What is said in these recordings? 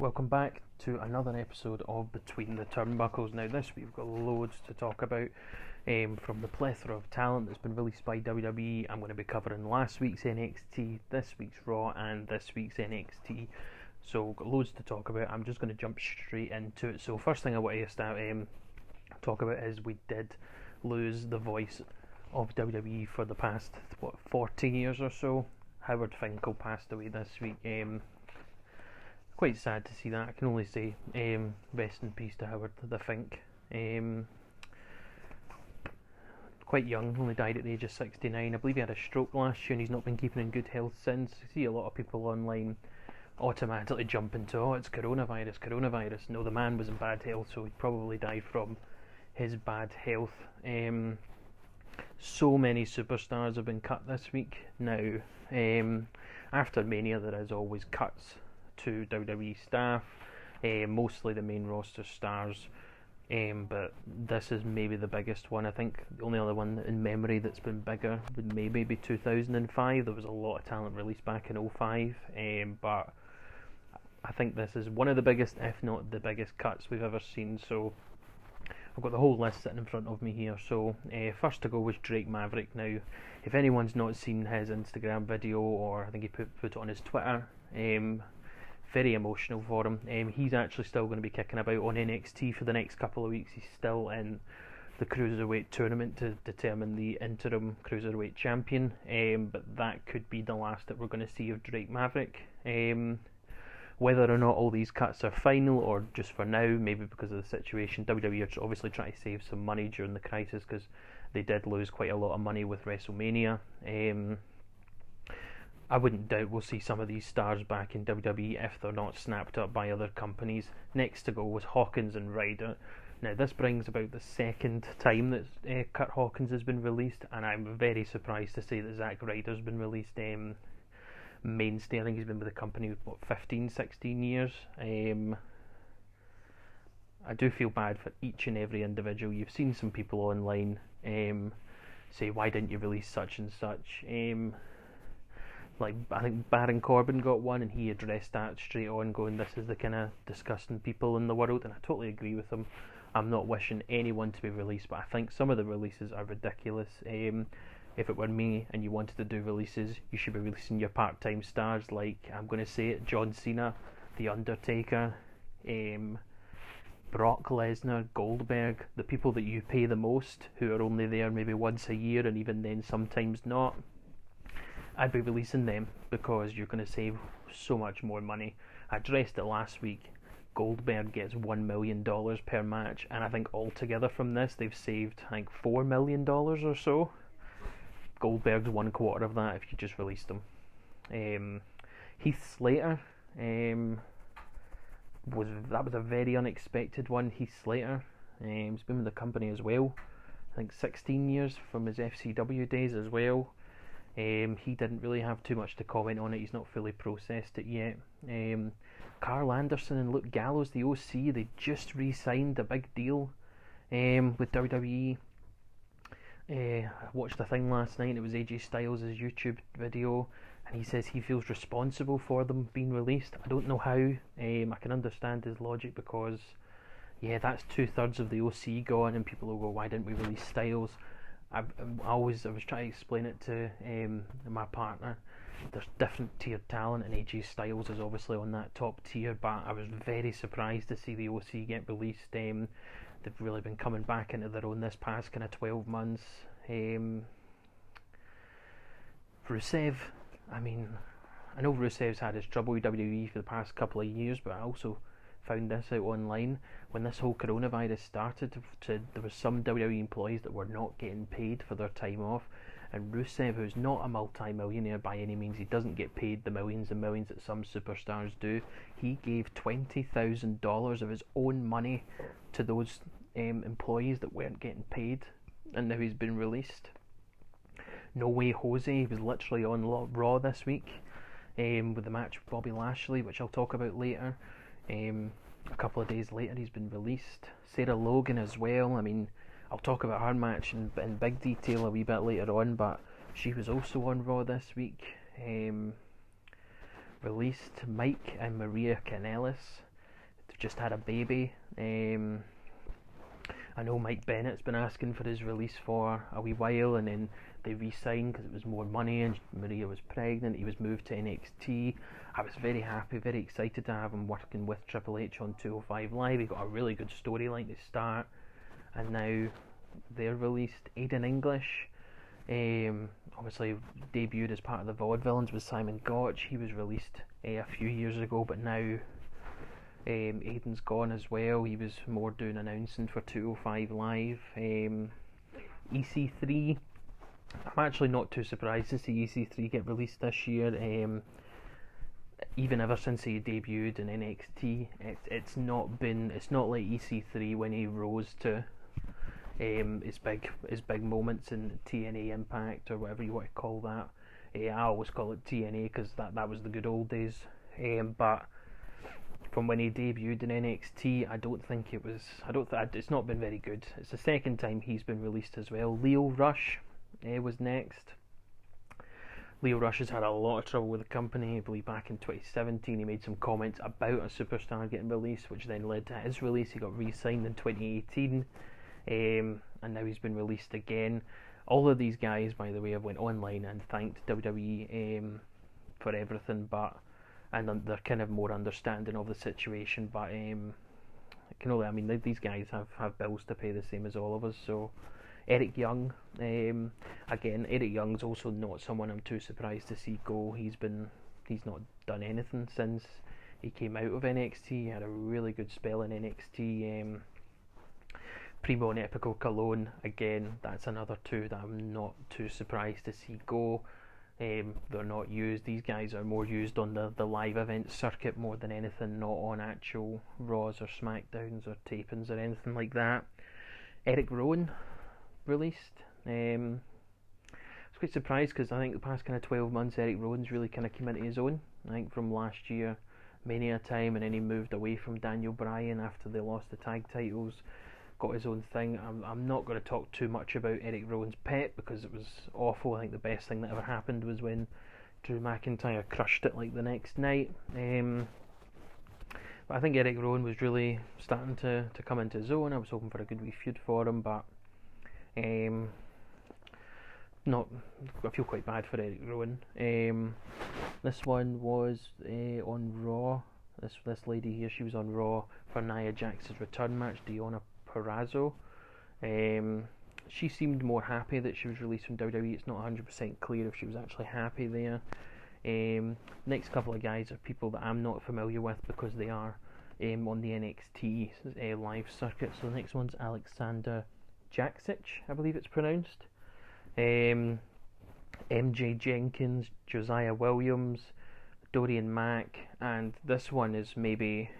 Welcome back to another episode of Between the Turnbuckles. Now, this week we've got loads to talk about um, from the plethora of talent that's been released by WWE. I'm going to be covering last week's NXT, this week's Raw, and this week's NXT. So, got loads to talk about. I'm just going to jump straight into it. So, first thing I want to start um, talk about is we did lose the voice of WWE for the past what 40 years or so. Howard Finkel passed away this week. Um, quite sad to see that. I can only say um, rest in peace to Howard the Fink. Um, quite young, only died at the age of 69. I believe he had a stroke last year and he's not been keeping in good health since. I see a lot of people online automatically jump into, oh, it's coronavirus, coronavirus. No, the man was in bad health, so he probably died from his bad health. Um, so many superstars have been cut this week now. Um, after Mania, there is always cuts to WWE staff, uh, mostly the main roster stars. Um, but this is maybe the biggest one. I think the only other one in memory that's been bigger would maybe be 2005. There was a lot of talent released back in 05, um, but I think this is one of the biggest, if not the biggest, cuts we've ever seen. So I've got the whole list sitting in front of me here. So uh, first to go was Drake Maverick. Now, if anyone's not seen his Instagram video, or I think he put put it on his Twitter, um, very emotional for him. Um, he's actually still going to be kicking about on NXT for the next couple of weeks. He's still in the cruiserweight tournament to determine the interim cruiserweight champion. Um, but that could be the last that we're going to see of Drake Maverick. Um, whether or not all these cuts are final or just for now, maybe because of the situation, WWE are obviously trying to save some money during the crisis because they did lose quite a lot of money with WrestleMania. Um, I wouldn't doubt we'll see some of these stars back in WWE if they're not snapped up by other companies. Next to go was Hawkins and Ryder. Now, this brings about the second time that uh, Kurt Hawkins has been released, and I'm very surprised to say that Zack Ryder's been released. Um, mainstay, I think he's been with the company for what, 15, 16 years. Um, I do feel bad for each and every individual. You've seen some people online um, say, "Why didn't you release such and such?" Um, like I think Baron Corbin got one, and he addressed that straight on, going, "This is the kind of disgusting people in the world," and I totally agree with him. I'm not wishing anyone to be released, but I think some of the releases are ridiculous. Um, if it were me and you wanted to do releases, you should be releasing your part-time stars, like I'm going to say it: John Cena, The Undertaker, um, Brock Lesnar, Goldberg, the people that you pay the most, who are only there maybe once a year, and even then sometimes not I'd be releasing them because you're going to save so much more money. I addressed it last week. Goldberg gets one million dollars per match, and I think altogether from this they've saved think four million dollars or so. Goldberg's one quarter of that if you just released them. Um, Heath Slater um, was that was a very unexpected one. Heath Slater, um, he's been with the company as well. I think 16 years from his FCW days as well. Um, he didn't really have too much to comment on it. He's not fully processed it yet. Um, Karl Anderson and Luke Gallows, the OC, they just re-signed a big deal um, with WWE. Uh, I watched a thing last night. It was AJ Styles' YouTube video, and he says he feels responsible for them being released. I don't know how. Um, I can understand his logic because, yeah, that's two thirds of the OC gone, and people will go, "Why didn't we release Styles?" I've, I always I was trying to explain it to um, my partner. There's different tiered talent, and AJ Styles is obviously on that top tier. But I was very surprised to see the OC get released. Um, they've really been coming back into their own this past kind of 12 months. Um, Rusev, I mean, I know Rusev's had his trouble with WWE for the past couple of years, but I also found this out online when this whole coronavirus started. To, there was some WWE employees that were not getting paid for their time off, and Rusev, who's not a multi-millionaire by any means, he doesn't get paid the millions and millions that some superstars do. He gave twenty thousand dollars of his own money to those um, employees that weren't getting paid, and now he's been released. No way, Jose He was literally on Raw this week um, with the match with Bobby Lashley, which I'll talk about later. Um, a couple of days later, he's been released. Sarah Logan as well. I mean, I'll talk about her match in, in big detail a wee bit later on, but she was also on Raw this week. Um, released. Mike and Maria Kanellis. They've just had a baby. Um, I know Mike Bennett's been asking for his release for a wee while, and then they re-signed because it was more money, and Maria was pregnant. He was moved to NXT. I was very happy, very excited to have him working with Triple H on 205 Live. He got a really good storyline to start, and now they're released. Aiden English, um, obviously debuted as part of the Vaudevillains with Simon Gotch. He was released uh, a few years ago, but now um, Aiden's gone as well. He was more doing announcing for 205 Live. Um, EC3. I'm actually not too surprised to see EC3 get released this year. Um, even ever since he debuted in NXT, it, it's not been. It's not like EC3 when he rose to um, his big his big moments in TNA Impact or whatever you want to call that. Uh, I always call it TNA because that that was the good old days. Um, but from when he debuted in NXT, I don't think it was. I don't. Th- it's not been very good. It's the second time he's been released as well. Lio Rush uh, was next. Lio Rush has had a lot of trouble with the company. I believe back in 2017 he made some comments about a superstar getting released, which then led to his release. He got re-signed in 2018, um, and now he's been released again. All of these guys, by the way, have went online and thanked WWE um, for everything, but and they're kind of more understanding of the situation. But um, I can only, I mean, these guys have, have bills to pay the same as all of us. So Eric Young, um, again, Eric Young's also not someone I'm too surprised to see go. He's been he's not done anything since he came out of NXT. He had a really good spell in NXT. Um, Primo and Epico Colón, again, that's another two that I'm not too surprised to see go. Um, they're not used. These guys are more used on the, the live event circuit more than anything, not on actual Raws or SmackDowns or tapings or anything like that. Eric Rowan released. Um, I was quite surprised because I think the past kind of 12 months, Eric Rowan's really kind of come into his own. I think from last year, many a time, and then he moved away from Daniel Bryan after they lost the tag titles got his own thing. I'm, I'm not going to talk too much about Eric Rowan's pet because it was awful. I think the best thing that ever happened was when Drew McIntyre crushed it like the next night. Um, but I think Eric Rowan was really starting to, to come into his own. I was hoping for a good wee feud for him, but um, not. I feel quite bad for Eric Rowan. Um, this one was uh, on Raw. This this lady here, she was on Raw for Nia Jax's return match, Deonna Purrazzo. Um, she seemed more happy that she was released from WWE. It's not 100% clear if she was actually happy there. Um, next couple of guys are people that I'm not familiar with because they are um, on the NXT uh, live circuit. So the next one's Alexander Jaksic, I believe it's pronounced. Um, MJ Jenkins, Josiah Williams, Dorian Mack, and this one is maybe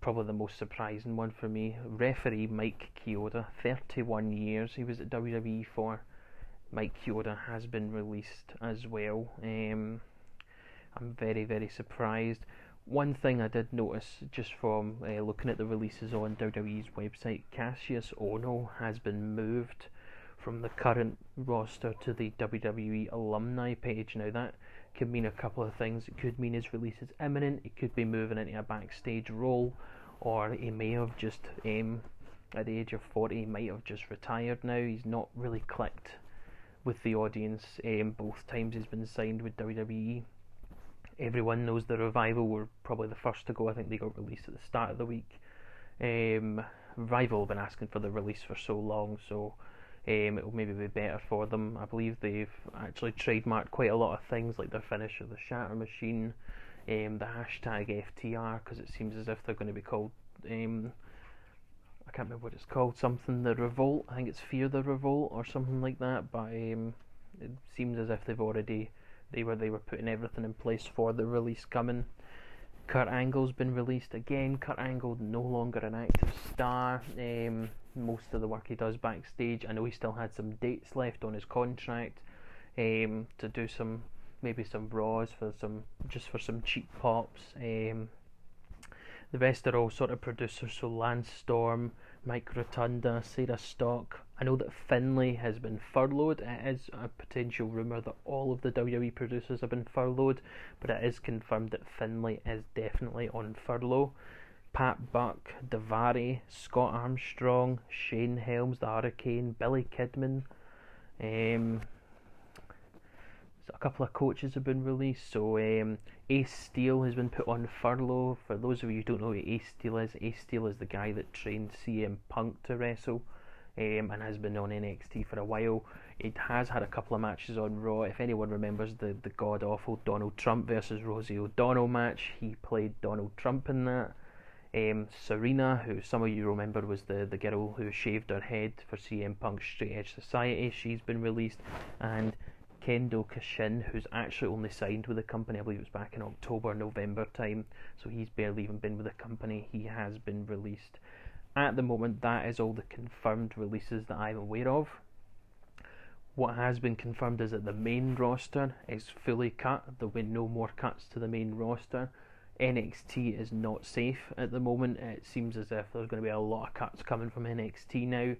probably the most surprising one for me. Referee Mike Chioda, 31 years he was at WWE for. Mike Chioda has been released as well. Um, I'm very, very surprised. One thing I did notice just from uh, looking at the releases on WWE's website, Cassius Ohno has been moved from the current roster to the WWE alumni page. Now that could mean a couple of things. It could mean his release is imminent. It could be moving into a backstage role, or he may have just, um, at the age of 40, he might have just retired now. He's not really clicked with the audience. Um, both times he's been signed with WWE. Everyone knows the revival were probably the first to go. I think they got released at the start of the week. Um, revival have been asking for the release for so long, so um, it will maybe be better for them. I believe they've actually trademarked quite a lot of things, like their finish of the Shatter Machine, um, the hashtag FTR, because it seems as if they're going to be called. Um, I can't remember what it's called. Something the Revolt. I think it's Fear the Revolt or something like that. But um, it seems as if they've already they were they were putting everything in place for the release coming. Kurt Angle's been released again. Kurt Angle no longer an active star. Um, most of the work he does backstage. I know he still had some dates left on his contract um, to do some maybe some Raws for some just for some cheap pops. Um, the rest are all sort of producers, so Lance Storm, Mike Rotunda, Sarah Stock. I know that Finlay has been furloughed. It is a potential rumour that all of the WWE producers have been furloughed, but it is confirmed that Finlay is definitely on furlough. Pat Buck, Daivari, Scott Armstrong, Shane Helms, the Hurricane, Billy Kidman. Um, a couple of coaches have been released. So um, Ace Steel has been put on furlough. For those of you who don't know who Ace Steel is, Ace Steel is the guy that trained CM Punk to wrestle. Um, and has been on NXT for a while. It has had a couple of matches on Raw. If anyone remembers the, the god awful Donald Trump versus Rosie O'Donnell match, he played Donald Trump in that. Um, Serena, who some of you remember was the, the girl who shaved her head for CM Punk's Straight Edge Society, she's been released. And Kendo Kashin, who's actually only signed with the company, I believe it was back in October, November time, so he's barely even been with the company. He has been released. At the moment, that is all the confirmed releases that I'm aware of. What has been confirmed is that the main roster is fully cut. There'll be no more cuts to the main roster. NXT is not safe at the moment. It seems as if there's going to be a lot of cuts coming from NXT now.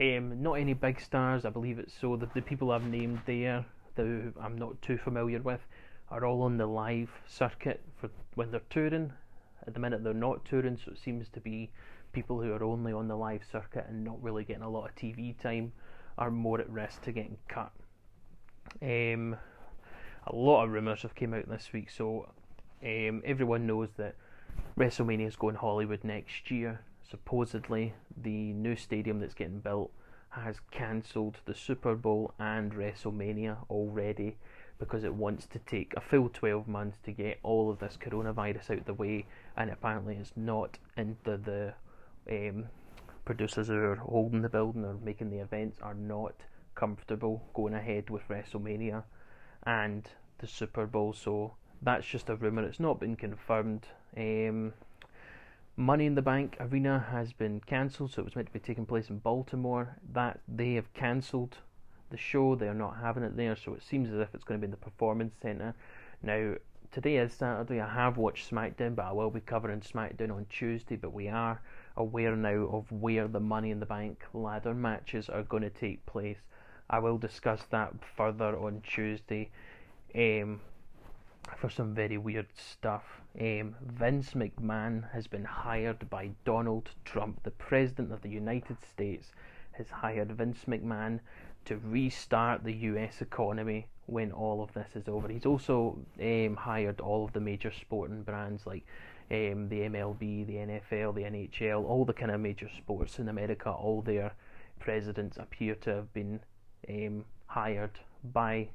Um, not any big stars, I believe it's so. The, the people I've named there, that I'm not too familiar with, are all on the live circuit for when they're touring. At the minute, they're not touring, so it seems to be people who are only on the live circuit and not really getting a lot of TV time are more at risk to getting cut. Um, a lot of rumours have came out this week, so um, everyone knows that WrestleMania is going Hollywood next year supposedly the new stadium that's getting built has cancelled the Super Bowl and WrestleMania already because it wants to take a full 12 months to get all of this coronavirus out of the way, and apparently it's not into the um, producers who are holding the building or making the events are not comfortable going ahead with WrestleMania and the Super Bowl. So that's just a rumor; it's not been confirmed. Um, Money in the Bank Arena has been cancelled, so it was meant to be taking place in Baltimore. That they have cancelled the show; they are not having it there, so it seems as if it's going to be in the Performance Centre. Now, today is Saturday. I have watched SmackDown, but I will be covering SmackDown on Tuesday. But we are aware now of where the Money in the Bank ladder matches are going to take place. I will discuss that further on Tuesday. Um, for some very weird stuff. Um, Vince McMahon has been hired by Donald Trump, the President of the United States, has hired Vince McMahon to restart the US economy when all of this is over. He's also um, hired all of the major sporting brands like um, the MLB, the NFL, the NHL, all the kind of major sports in America. All their presidents appear to have been um, hired by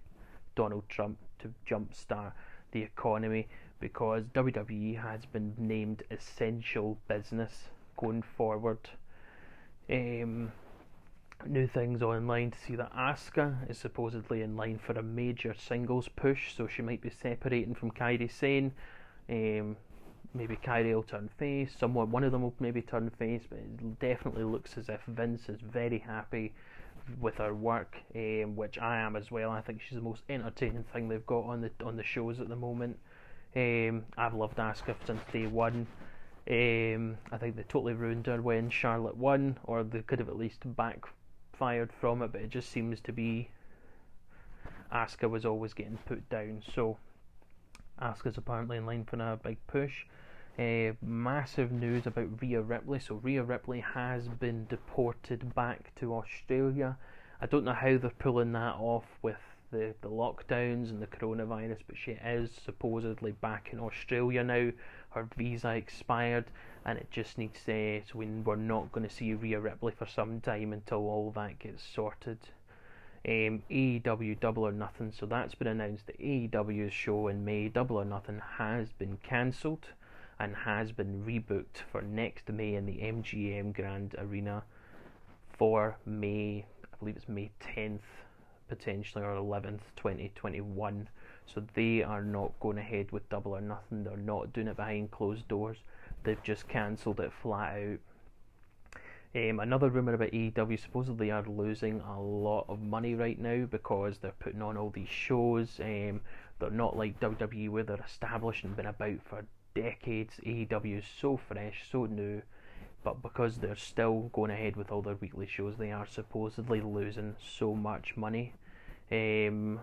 Donald Trump to jumpstart the economy because WWE has been named essential business going forward. Um, new things online to see that Asuka is supposedly in line for a major singles push, so she might be separating from Kairi Sane. Um, maybe Kairi will turn face. Someone, one of them will maybe turn face, but it definitely looks as if Vince is very happy with her work, um, which I am as well. I think she's the most entertaining thing they've got on the on the shows at the moment. Um, I've loved Asuka since day one. Um, I think they totally ruined her when Charlotte won, or they could have at least backfired from it. But it just seems to be Asuka was always getting put down. So Asuka's apparently in line for a big push. Uh, massive news about Rhea Ripley. So Rhea Ripley has been deported back to Australia. I don't know how they're pulling that off with the, the lockdowns and the coronavirus, but she is supposedly back in Australia now. Her visa expired, and it just needs to. So we, we're not going to see Rhea Ripley for some time until all that gets sorted. Um, AEW Double or Nothing. So that's been announced. The AEW's show in May, Double or Nothing, has been cancelled and has been rebooked for next May in the MGM Grand Arena for May, I believe it's May 10th, potentially, or 11th, 2021. So they are not going ahead with Double or Nothing, they're not doing it behind closed doors, they've just cancelled it flat out. Um, another rumour about AEW supposedly are losing a lot of money right now because they're putting on all these shows. Um, they're not like WWE where they're established and been about for decades. AEW is so fresh, so new. but because they're still going ahead with all their weekly shows, they are supposedly losing so much money. Um,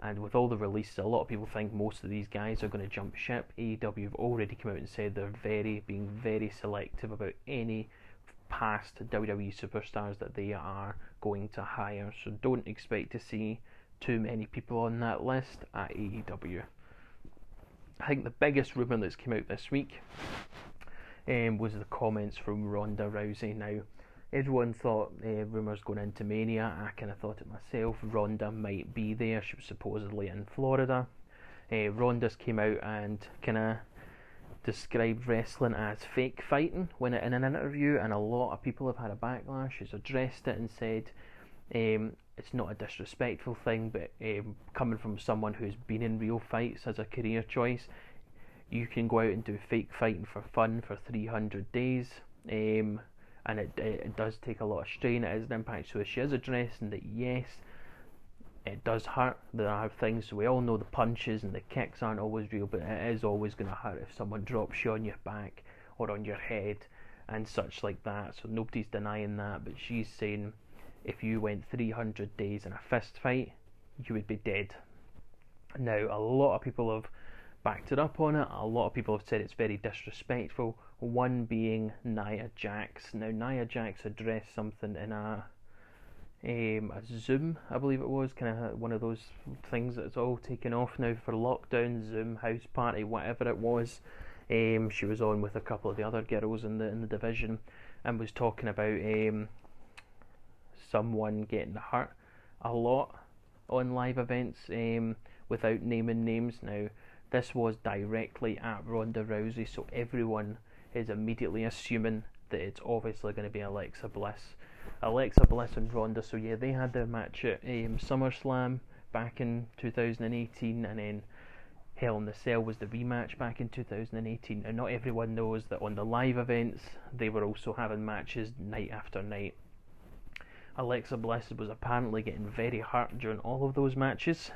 and with all the releases, a lot of people think most of these guys are going to jump ship. AEW have already come out and said they're very being very selective about any past WWE superstars that they are going to hire. So don't expect to see too many people on that list at AEW. I think the biggest rumour that's come out this week um, was the comments from Ronda Rousey. Now, everyone thought uh, rumours going into Mania. I kind of thought it myself. Ronda might be there. She was supposedly in Florida. Uh, Ronda's came out and kind of described wrestling as fake fighting when in an interview, and a lot of people have had a backlash. She's addressed it and said um, it's not a disrespectful thing, but um, coming from someone who's been in real fights as a career choice, you can go out and do fake fighting for fun for 300 days, um, and it, it does take a lot of strain. It is an impact. So she is addressing that yes, it does hurt. There are things we all know the punches and the kicks aren't always real, but it is always going to hurt if someone drops you on your back or on your head and such like that. So nobody's denying that, but she's saying if you went 300 days in a fist fight, you would be dead. Now, a lot of people have backed it up on it. A lot of people have said it's very disrespectful. One being Nia Jax. Now, Nia Jax addressed something in a um, a Zoom, I believe it was, kind of one of those things that's all taken off now for lockdown, Zoom, house party, whatever it was. Um, she was on with a couple of the other girls in the in the division, and was talking about um, someone getting hurt a lot on live events um, without naming names. Now, this was directly at Ronda Rousey, so everyone is immediately assuming that it's obviously going to be Alexa Bliss. Alexa Bliss and Ronda, so yeah, they had their match at um, SummerSlam back in 2018, and then Hell in the Cell was the rematch back in 2018. And not everyone knows that on the live events, they were also having matches night after night. Alexa Bliss was apparently getting very hurt during all of those matches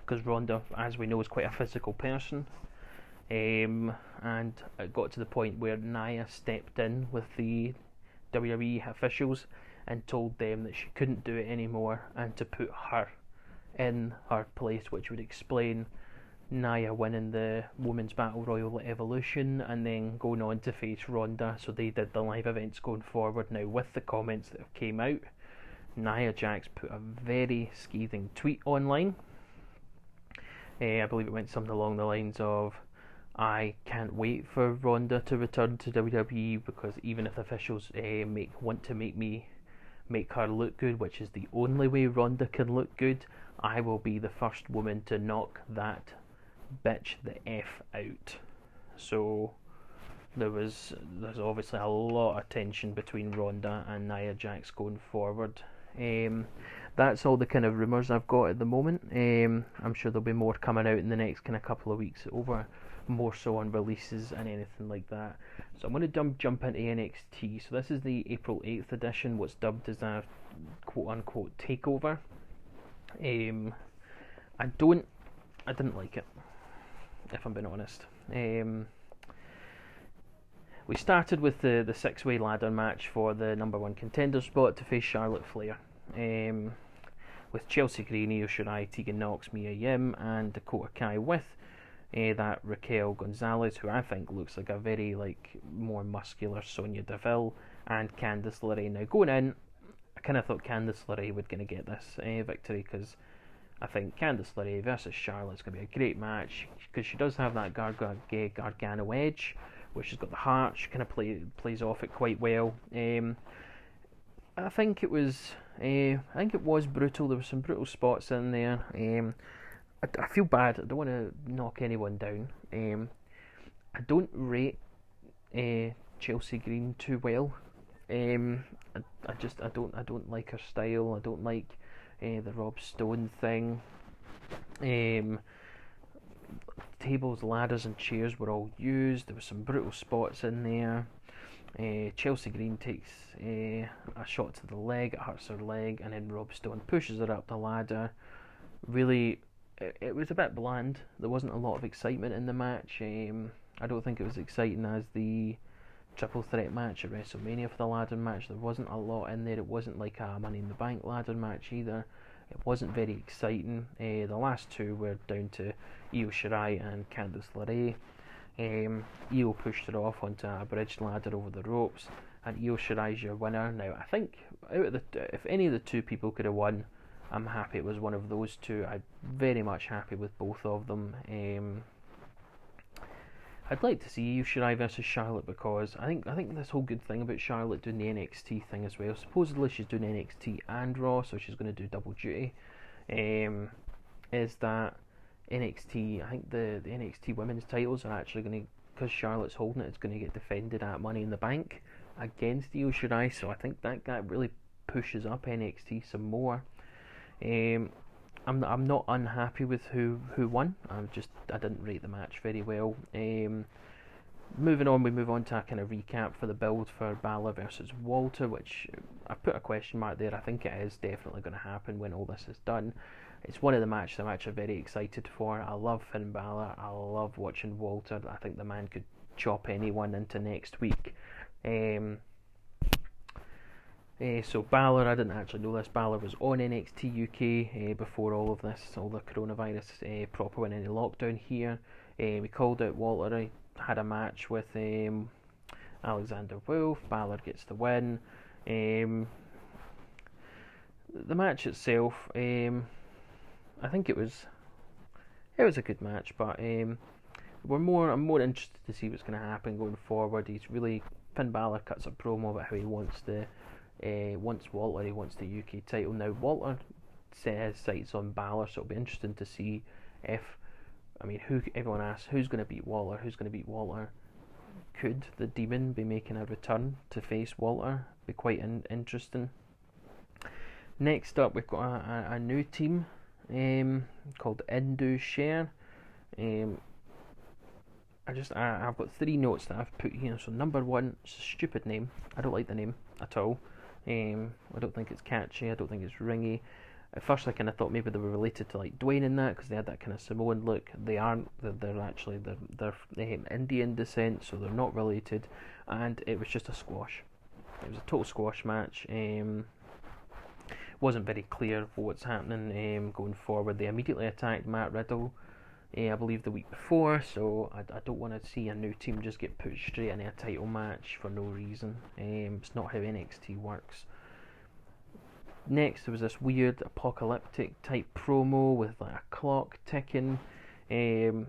because Ronda, as we know, is quite a physical person. Um, and it got to the point where Nia stepped in with the WWE officials and told them that she couldn't do it anymore and to put her in her place, which would explain Nia winning the Women's Battle Royal Evolution and then going on to face Ronda. So they did the live events going forward. Now, with the comments that have came out, Nia Jax put a very scathing tweet online. Uh, I believe it went something along the lines of, I can't wait for Ronda to return to WWE because even if officials uh, make want to make me make her look good, which is the only way Ronda can look good, I will be the first woman to knock that bitch the f out. So there was there's obviously a lot of tension between Ronda and Nia Jax going forward. Um, that's all the kind of rumours I've got at the moment. Um, I'm sure there'll be more coming out in the next kind of couple of weeks over more so on releases and anything like that. So I'm going to jump jump into NXT. So this is the April 8th edition, what's dubbed as a quote unquote takeover. Um, I don't, I didn't like it, if I'm being honest. Um, we started with the, the six way ladder match for the number one contender spot to face Charlotte Flair. Um, with Chelsea Green, Io Shirai, Tegan Nox, Mia Yim, and Dakota Kai with uh, that Raquel Gonzalez, who I think looks like a very like more muscular Sonya Deville, and Candice LeRae. Now going in, I kind of thought Candice LeRae would going to get this uh, victory because I think Candice LeRae versus Charlotte is going to be a great match because she does have that Garg- Gargano edge, which she's got the heart. She kind of play, plays off it quite well. Um, I think it was. Uh, I think it was brutal. There were some brutal spots in there. Um, I, I, feel bad. I don't want to knock anyone down. Um, I don't rate uh, Chelsea Green too well. Um, I, I just I don't I don't like her style. I don't like uh, the Rob Stone thing. Um, tables, ladders, and chairs were all used. There were some brutal spots in there. Uh, Chelsea Green takes uh, a shot to the leg, it hurts her leg, and then Rob Stone pushes her up the ladder. Really, it, it was a bit bland. There wasn't a lot of excitement in the match. Um, I don't think it was exciting as the triple threat match at WrestleMania for the ladder match. There wasn't a lot in there. It wasn't like a Money in the Bank ladder match either. It wasn't very exciting. Uh, the last two were down to Io Shirai and Candice LeRae. Um, Io pushed her off onto a bridge ladder over the ropes, and Io Shirai's your winner. Now, I think out of the if any of the two people could have won, I'm happy it was one of those two. I'm very much happy with both of them. Um, I'd like to see Shirai versus Charlotte because I think I think this whole good thing about Charlotte doing the NXT thing as well. Supposedly she's doing NXT and Raw, so she's going to do double duty. Um, is that NXT? I think the the NXT Women's titles are actually going to because Charlotte's holding it, it's going to get defended at Money in the Bank against Io Shirai. So I think that that really pushes up NXT some more. Um, I'm I'm not unhappy with who who won. I'm just I didn't rate the match very well. Um, moving on, we move on to a kind of recap for the build for Balor versus Walter, which I put a question mark there. I think it is definitely going to happen when all this is done. It's one of the matches I'm actually very excited for. I love Finn Balor. I love watching Walter. I think the man could chop anyone into next week. Um, uh, so Balor, I didn't actually know this. Balor was on NXT UK uh, before all of this, all the coronavirus uh, proper went into lockdown here. we called out Walter. I had a match with um, Alexander Wolfe. Balor gets the win. Um, the match itself, um, I think it was, it was a good match, but um, we're more. I'm more interested to see what's going to happen going forward. He's really Finn Balor cuts a promo about how he wants the uh, wants Walter, he wants the UK title. Now, Walter says sights on Balor, so it'll be interesting to see if, I mean, who everyone asks who's going to beat Walter, who's going to beat Walter. Could the Demon be making a return to face Walter? Be quite in- interesting. Next up, we've got a, a, a new team um, called Indus Sher. Um, I just I, have got three notes that I've put here. So number one, it's a stupid name. I don't like the name at all. Um, I don't think it's catchy. I don't think it's ringy. At first, I kind of thought maybe they were related to like Dwayne in that because they had that kind of Samoan look. They aren't. They're, they're actually they're they're um, Indian descent, so they're not related. And it was just a squash. It was a total squash match. Um, wasn't very clear what's happening um, going forward. They immediately attacked Matt Riddle I believe the week before, so I, I don't want to see a new team just get put straight into a title match for no reason. Um, it's not how NXT works. Next, there was this weird apocalyptic type promo with like a clock ticking. Um,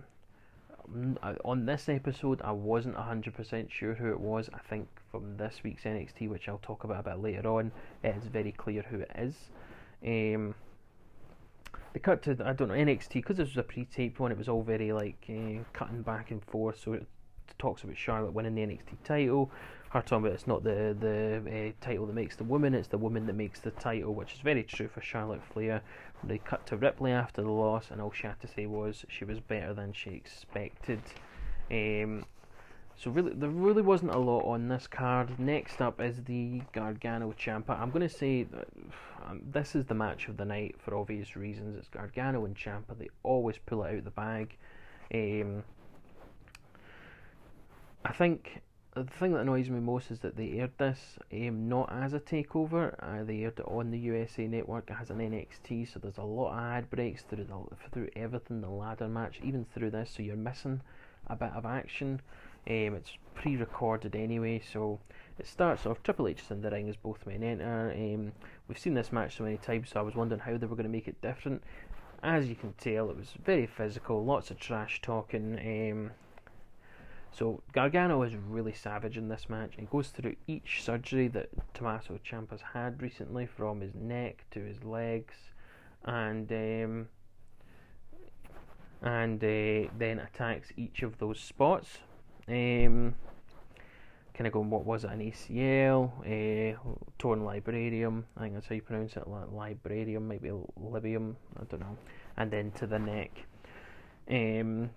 on this episode, I wasn't 100% sure who it was. I think from this week's NXT, which I'll talk about a bit later on, it is very clear who it is. Um, they cut to I don't know NXT because this was a pre-taped one. It was all very like uh, cutting back and forth. So it talks about Charlotte winning the NXT title. Her talking about it's not the the uh, title that makes the woman, it's the woman that makes the title, which is very true for Charlotte Flair. They cut to Ripley after the loss, and all she had to say was she was better than she expected. Um, so really, there really wasn't a lot on this card. Next up is the Gargano Ciampa. I'm going to say um, this is the match of the night for obvious reasons. It's Gargano and Ciampa. They always pull it out of the bag. Um, I think the thing that annoys me most is that they aired this um, not as a takeover. Uh, they aired it on the USA Network. It has an NXT, so there's a lot of ad breaks through the, through everything. The ladder match, even through this, so you're missing a bit of action. Um, it's pre-recorded anyway, so it starts off. Triple H is in the ring as both men enter. Um, we've seen this match so many times, so I was wondering how they were going to make it different. As you can tell, it was very physical, lots of trash talking. Um, so Gargano is really savage in this match. He goes through each surgery that Tommaso Ciampa's had recently, from his neck to his legs, and um, and uh, then attacks each of those spots. Um, kind of going, what was it? An ACL, uh, torn librarium. I think that's how you pronounce it. Librarium, maybe libium. I don't know. And then to the neck. Um,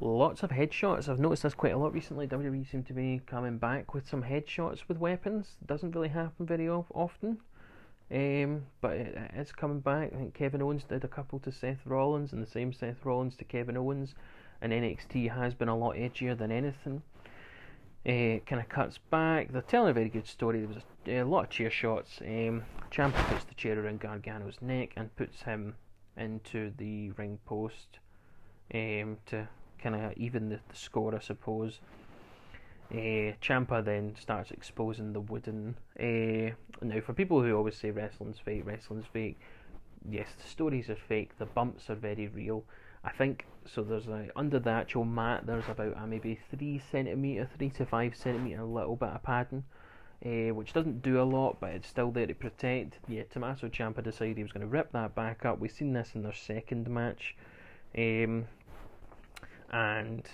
lots of headshots. I've noticed this quite a lot recently. WWE seem to be coming back with some headshots with weapons. Doesn't really happen very often. Um, but it, it's coming back. I think Kevin Owens did a couple to Seth Rollins, and the same Seth Rollins to Kevin Owens and NXT has been a lot edgier than anything. uh, kind of cuts back. They're telling a very good story. There was a, a lot of chair shots. Um, Ciampa puts the chair around Gargano's neck and puts him into the ring post um, to kind of even the, the, score, I suppose. Uh, Ciampa then starts exposing the wooden. Uh, now, for people who always say wrestling's fake, wrestling's fake, yes, the stories are fake. The bumps are very real. I think so. There's a under the actual mat. There's about a maybe three centimeter, three to five centimeter, little bit of padding, uh, which doesn't do a lot, but it's still there to protect. Yeah, Tommaso Ciampa decided he was going to rip that back up. We've seen this in their second match, um, and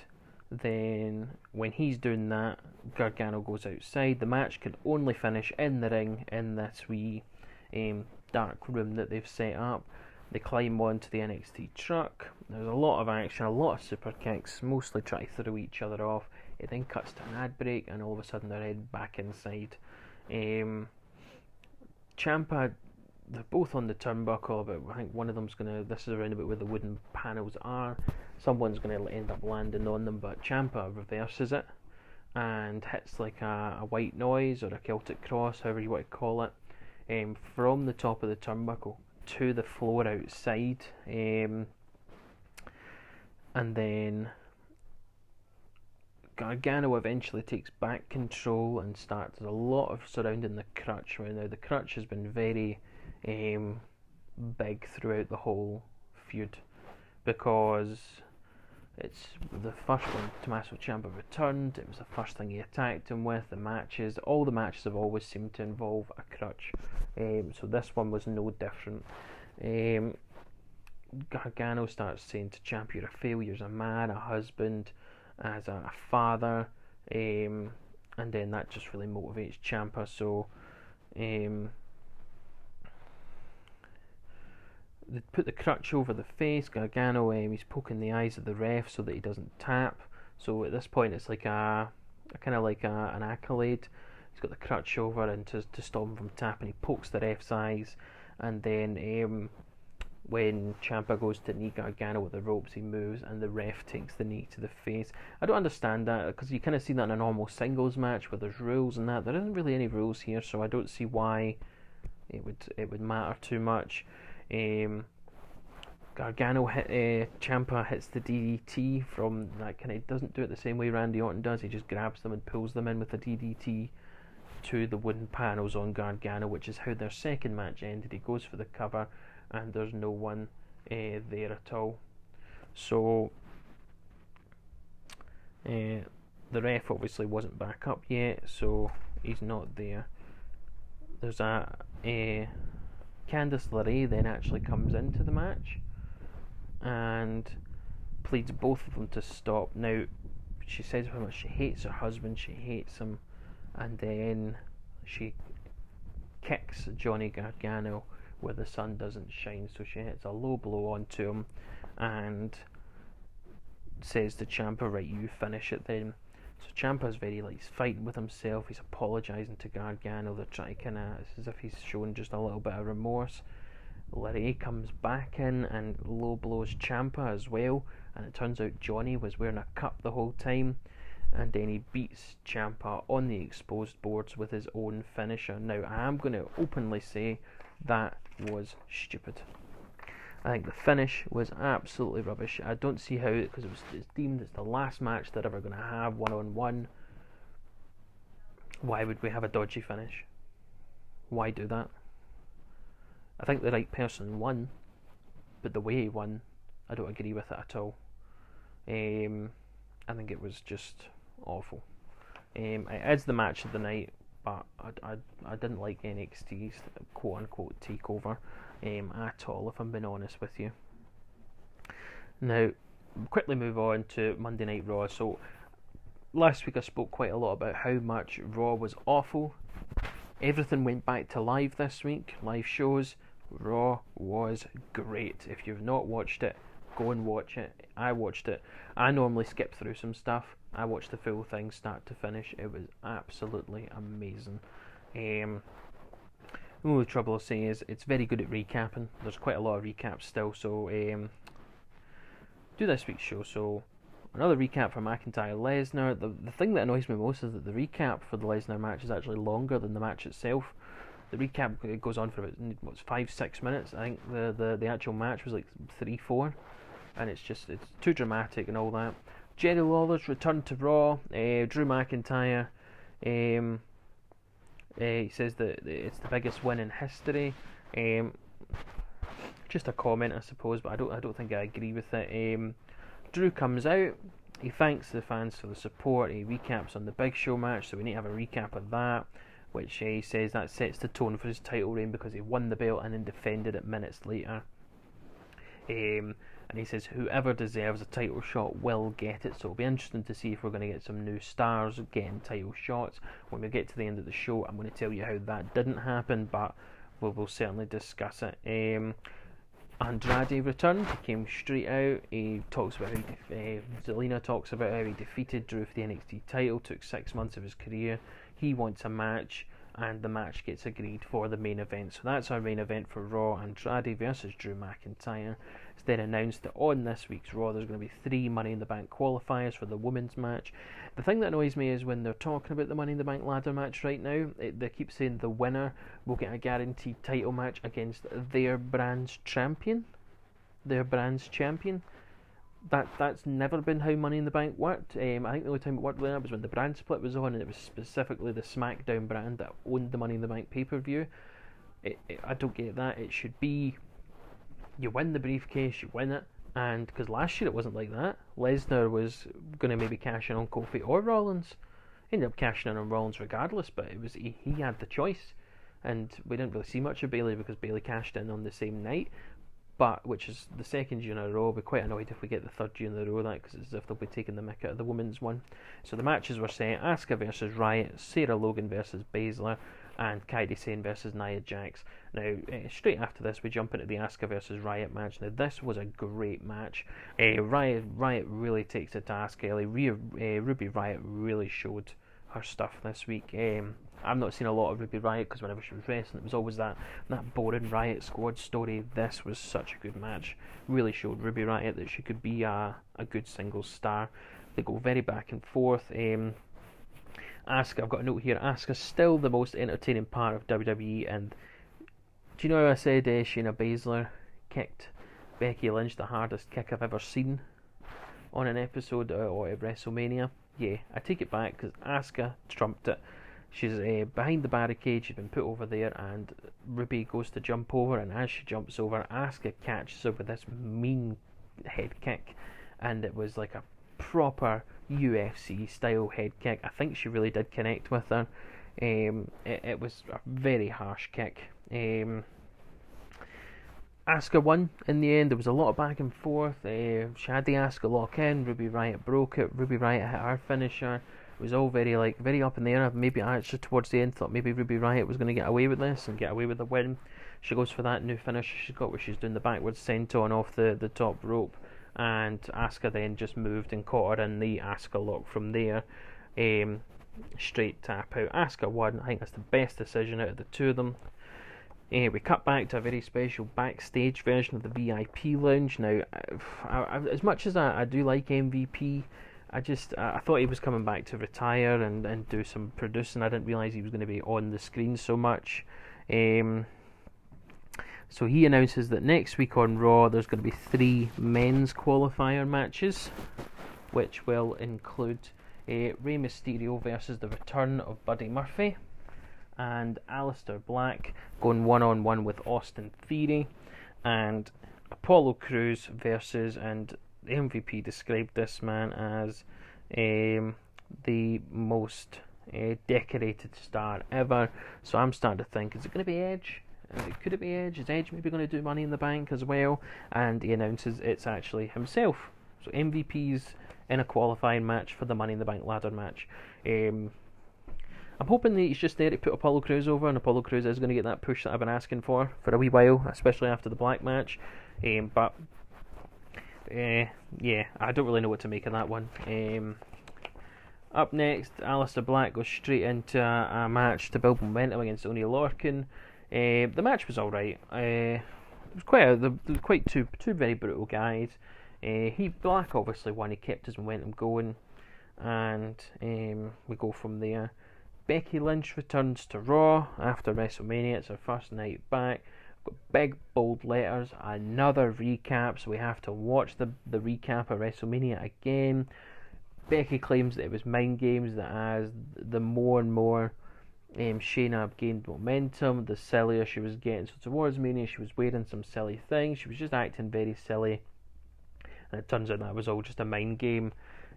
then when he's doing that, Gargano goes outside. The match can only finish in the ring in this wee um, dark room that they've set up. They climb onto the NXT truck. There's a lot of action, a lot of super kicks, mostly try to throw each other off. It then cuts to an ad break, and all of a sudden they're heading back inside. Um, Ciampa, they're both on the turnbuckle, but I think one of them's gonna. This is around about where the wooden panels are. Someone's gonna end up landing on them, but Ciampa reverses it and hits like a, a white noise or a Celtic cross, however you want to call it, um, from the top of the turnbuckle to the floor outside. Um, and then Gargano eventually takes back control and starts a lot of surrounding the crutch. Right now, the crutch has been very um, big throughout the whole feud because it's the first one Tommaso Ciampa returned. It was the first thing he attacked him with. The matches, all the matches have always seemed to involve a crutch, um, so this one was no different. Um, Gargano starts saying to Ciampa, "You're a failure as a man, a husband, as a, father," um, and then that just really motivates Ciampa. So. Um, they put the crutch over the face. Gargano, um, he's poking the eyes of the ref so that he doesn't tap. So at this point, it's like a, a kind of like a, an accolade. He's got the crutch over and to to stop him from tapping, he pokes the ref's eyes, and then um, when Ciampa goes to knee Gargano with the ropes, he moves and the ref takes the knee to the face. I don't understand that because you kind of see that in a normal singles match where there's rules and that. There isn't really any rules here, so I don't see why it would it would matter too much. Um, Gargano hit uh, Ciampa hits the DDT from that kind of doesn't do it the same way Randy Orton does. He just grabs them and pulls them in with the DDT to the wooden panels on Gargano, which is how their second match ended. He goes for the cover, and there's no one uh, there at all. So uh, the ref obviously wasn't back up yet, so he's not there. There's a, a Candice LeRae then actually comes into the match and pleads both of them to stop. Now, she says how much she hates her husband, she hates him, and then she kicks Johnny Gargano where the sun doesn't shine, so she hits a low blow onto him and says to Ciampa, right, you finish it then. So Ciampa's very like he's fighting with himself. He's apologising to Gargano. They're trying kind of it's as if he's showing just a little bit of remorse. Larry comes back in and low blows Ciampa as well. And it turns out Johnny was wearing a cup the whole time. And then he beats Ciampa on the exposed boards with his own finisher. Now I am going to openly say that was stupid. I think the finish was absolutely rubbish. I don't see how, because it was it's deemed it's the last match they're ever going to have one on one. Why would we have a dodgy finish? Why do that? I think the right person won, but the way he won, I don't agree with it at all. Um, I think it was just awful. Um, it is the match of the night, but I, I, I didn't like NXT's quote unquote takeover at all, if I'm being honest with you. Now, quickly move on to Monday Night Raw. So, last week I spoke quite a lot about how much Raw was awful. Everything went back to live this week, live shows. Raw was great. If you've not watched it, go and watch it. I watched it. I normally skip through some stuff. I watched the full thing start to finish. It was absolutely amazing. Um, the only trouble I'll say is it's very good at recapping. There's quite a lot of recaps still, so um, do this week's show. So another recap for McIntyre Lesnar. The the thing that annoys me most is that the recap for the Lesnar match is actually longer than the match itself. The recap it goes on for about what's five six minutes. I think the, the, the actual match was like three four, and it's just it's too dramatic and all that. Jerry Lawler's return to Raw. Uh, Drew McIntyre. Um, he says that it's the biggest win in history. Um, just a comment, I suppose, but I don't I don't think I agree with it. Um, Drew comes out. He thanks the fans for the support. He recaps on the Big Show match, so we need to have a recap of that. Which uh, he says that sets the tone for his title reign because he won the belt and then defended it minutes later. Um, and he says whoever deserves a title shot will get it. So it'll be interesting to see if we're going to get some new stars getting title shots. When we get to the end of the show, I'm going to tell you how that didn't happen, but we'll, we'll certainly discuss it. Um, Andrade returned. He came straight out. He talks about how he, uh, Zelina talks about how he defeated Drew for the NXT title. Took six months of his career. He wants a match, and the match gets agreed for the main event. So that's our main event for Raw: Andrade versus Drew McIntyre. It's then announced that on this week's Raw, there's going to be three Money in the Bank qualifiers for the women's match. The thing that annoys me is when they're talking about the Money in the Bank ladder match right now, it, they keep saying the winner will get a guaranteed title match against their brand's champion. Their brand's champion. That that's never been how Money in the Bank worked. Um, I think the only time it worked like that was when the brand split was on, and it was specifically the SmackDown brand that owned the Money in the Bank pay per view. I don't get that. It should be you win the briefcase, you win it, and because last year it wasn't like that. Lesnar was going to maybe cash in on Kofi or Rollins. He ended up cashing in on Rollins regardless, but it was he, he had the choice, and we didn't really see much of Bayley because Bayley cashed in on the same night. But which is the second year in a row. I'll be quite annoyed if we get the third year in a row that because it's as if they'll be taking the mick out of the women's one. So the matches were set: Asuka versus Riot, Sarah Logan versus Baszler, and Kairi Sane versus Nia Jax. Now, uh, straight after this, we jump into the Asuka versus Riot match. Now, this was a great match. Uh, Riot, Riot really takes it to Asuka. uh, Ruby Riot really showed her stuff this week. Um, I've not seen a lot of Ruby Riot because whenever she was wrestling, it was always that that boring Riot Squad story. This was such a good match. Really showed Ruby Riot that she could be a a good single star. They go very back and forth. Um, Asuka, I've got a note here. Asuka's still the most entertaining part of WWE, and do you know how I said uh, Shayna Baszler kicked Becky Lynch the hardest kick I've ever seen on an episode uh, or at WrestleMania? Yeah, I take it back because Asuka trumped it. She's uh, behind the barricade. She's been put over there, and Ruby goes to jump over, and as she jumps over, Asuka catches her with this mean head kick, and it was like a proper UFC style head kick. I think she really did connect with her. Um, it, it, was a very harsh kick. Um, Asuka won in the end. There was a lot of back and forth. Uh, she had the Asuka lock in. Ruby Riot broke it. Ruby Riot hit her finisher. It was all very like very up in the air. Maybe I actually towards the end thought maybe Ruby Riot was going to get away with this and get away with the win. She goes for that new finish she's got where she's doing the backwards senton off the, the top rope and Asuka then just moved and caught her in the Asuka lock from there. Um, straight tap out. Asuka won. I think that's the best decision out of the two of them. Uh, we cut back to a very special backstage version of the VIP lounge. Now, I, I, as much as I, I, do like MVP, I just I thought he was coming back to retire and, and do some producing. I didn't realise he was going to be on the screen so much. Um, so he announces that next week on Raw there's going to be three men's qualifier matches, which will include uh, Rey Mysterio versus the return of Buddy Murphy, and Aleister Black going one on one with Austin Theory, and Apollo Crews versus, and the MVP described this man as um, the most uh, decorated star ever. So I'm starting to think, is it going to be Edge? Uh, could it be Edge? Is Edge maybe going to do Money in the Bank as well? And he announces it's actually himself. So MVP's in a qualifying match for the Money in the Bank ladder match. Um, I'm hoping that he's just there to put Apollo Crews over, and Apollo Crews is going to get that push that I've been asking for for a wee while, especially after the Black match. Um, but uh, yeah, I don't really know what to make of that one. Um, up next, Aleister Black goes straight into a, match to build momentum against Oney Lorcan. Uh, the match was all right. Uh, it was quite a, the, quite two two very brutal guys. Uh, he Black obviously won. He kept his momentum going, and um, we go from there. Becky Lynch returns to Raw after WrestleMania. It's her first night back. Got big bold letters. Another recap, so we have to watch the the recap of WrestleMania again. Becky claims that it was mind games. That as the more and more um, Shayna gained momentum, the sillier she was getting. So towards Mania, she was wearing some silly things. She was just acting very silly, and it turns out that was all just a mind game.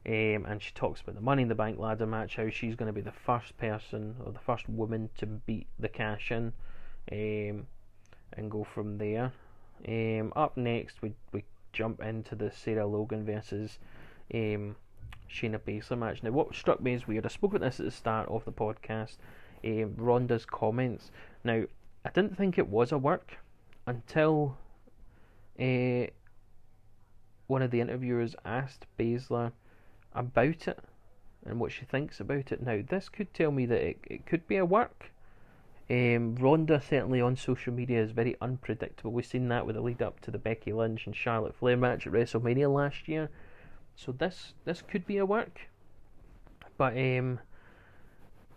Um, and she talks about the Money in the Bank ladder match, how she's going to be the first person or the first woman to beat the cash in, um, and go from there. Um, up next, we we jump into the Sarah Logan versus um, Shayna Baszler match. Now, what struck me as weird, I spoke about this at the start of the podcast. Ronda's comments. Now, I didn't think it was a work until uh, one of the interviewers asked Baszler about it and what she thinks about it. Now, this could tell me that it, it could be a work. Um, Ronda certainly on social media is very unpredictable. We've seen that with the lead up to the Becky Lynch and Charlotte Flair match at WrestleMania last year. So this this could be a work. But um,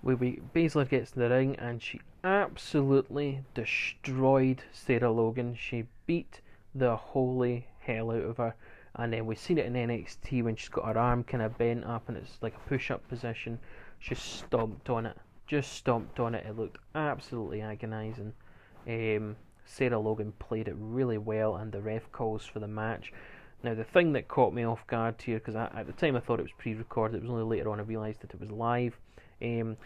we, we Baszler gets in the ring and she absolutely destroyed Sarah Logan. She beat the holy hell out of her and then we've seen it in NXT when she's got her arm kind of bent up and it's like a push up position. She stomped on it, just stomped on it. It looked absolutely agonising. Um, Sarah Logan played it really well, and the ref calls for the match. Now, the thing that caught me off guard here, because at the time I thought it was pre recorded, it was only later on I realised that it was live. Um,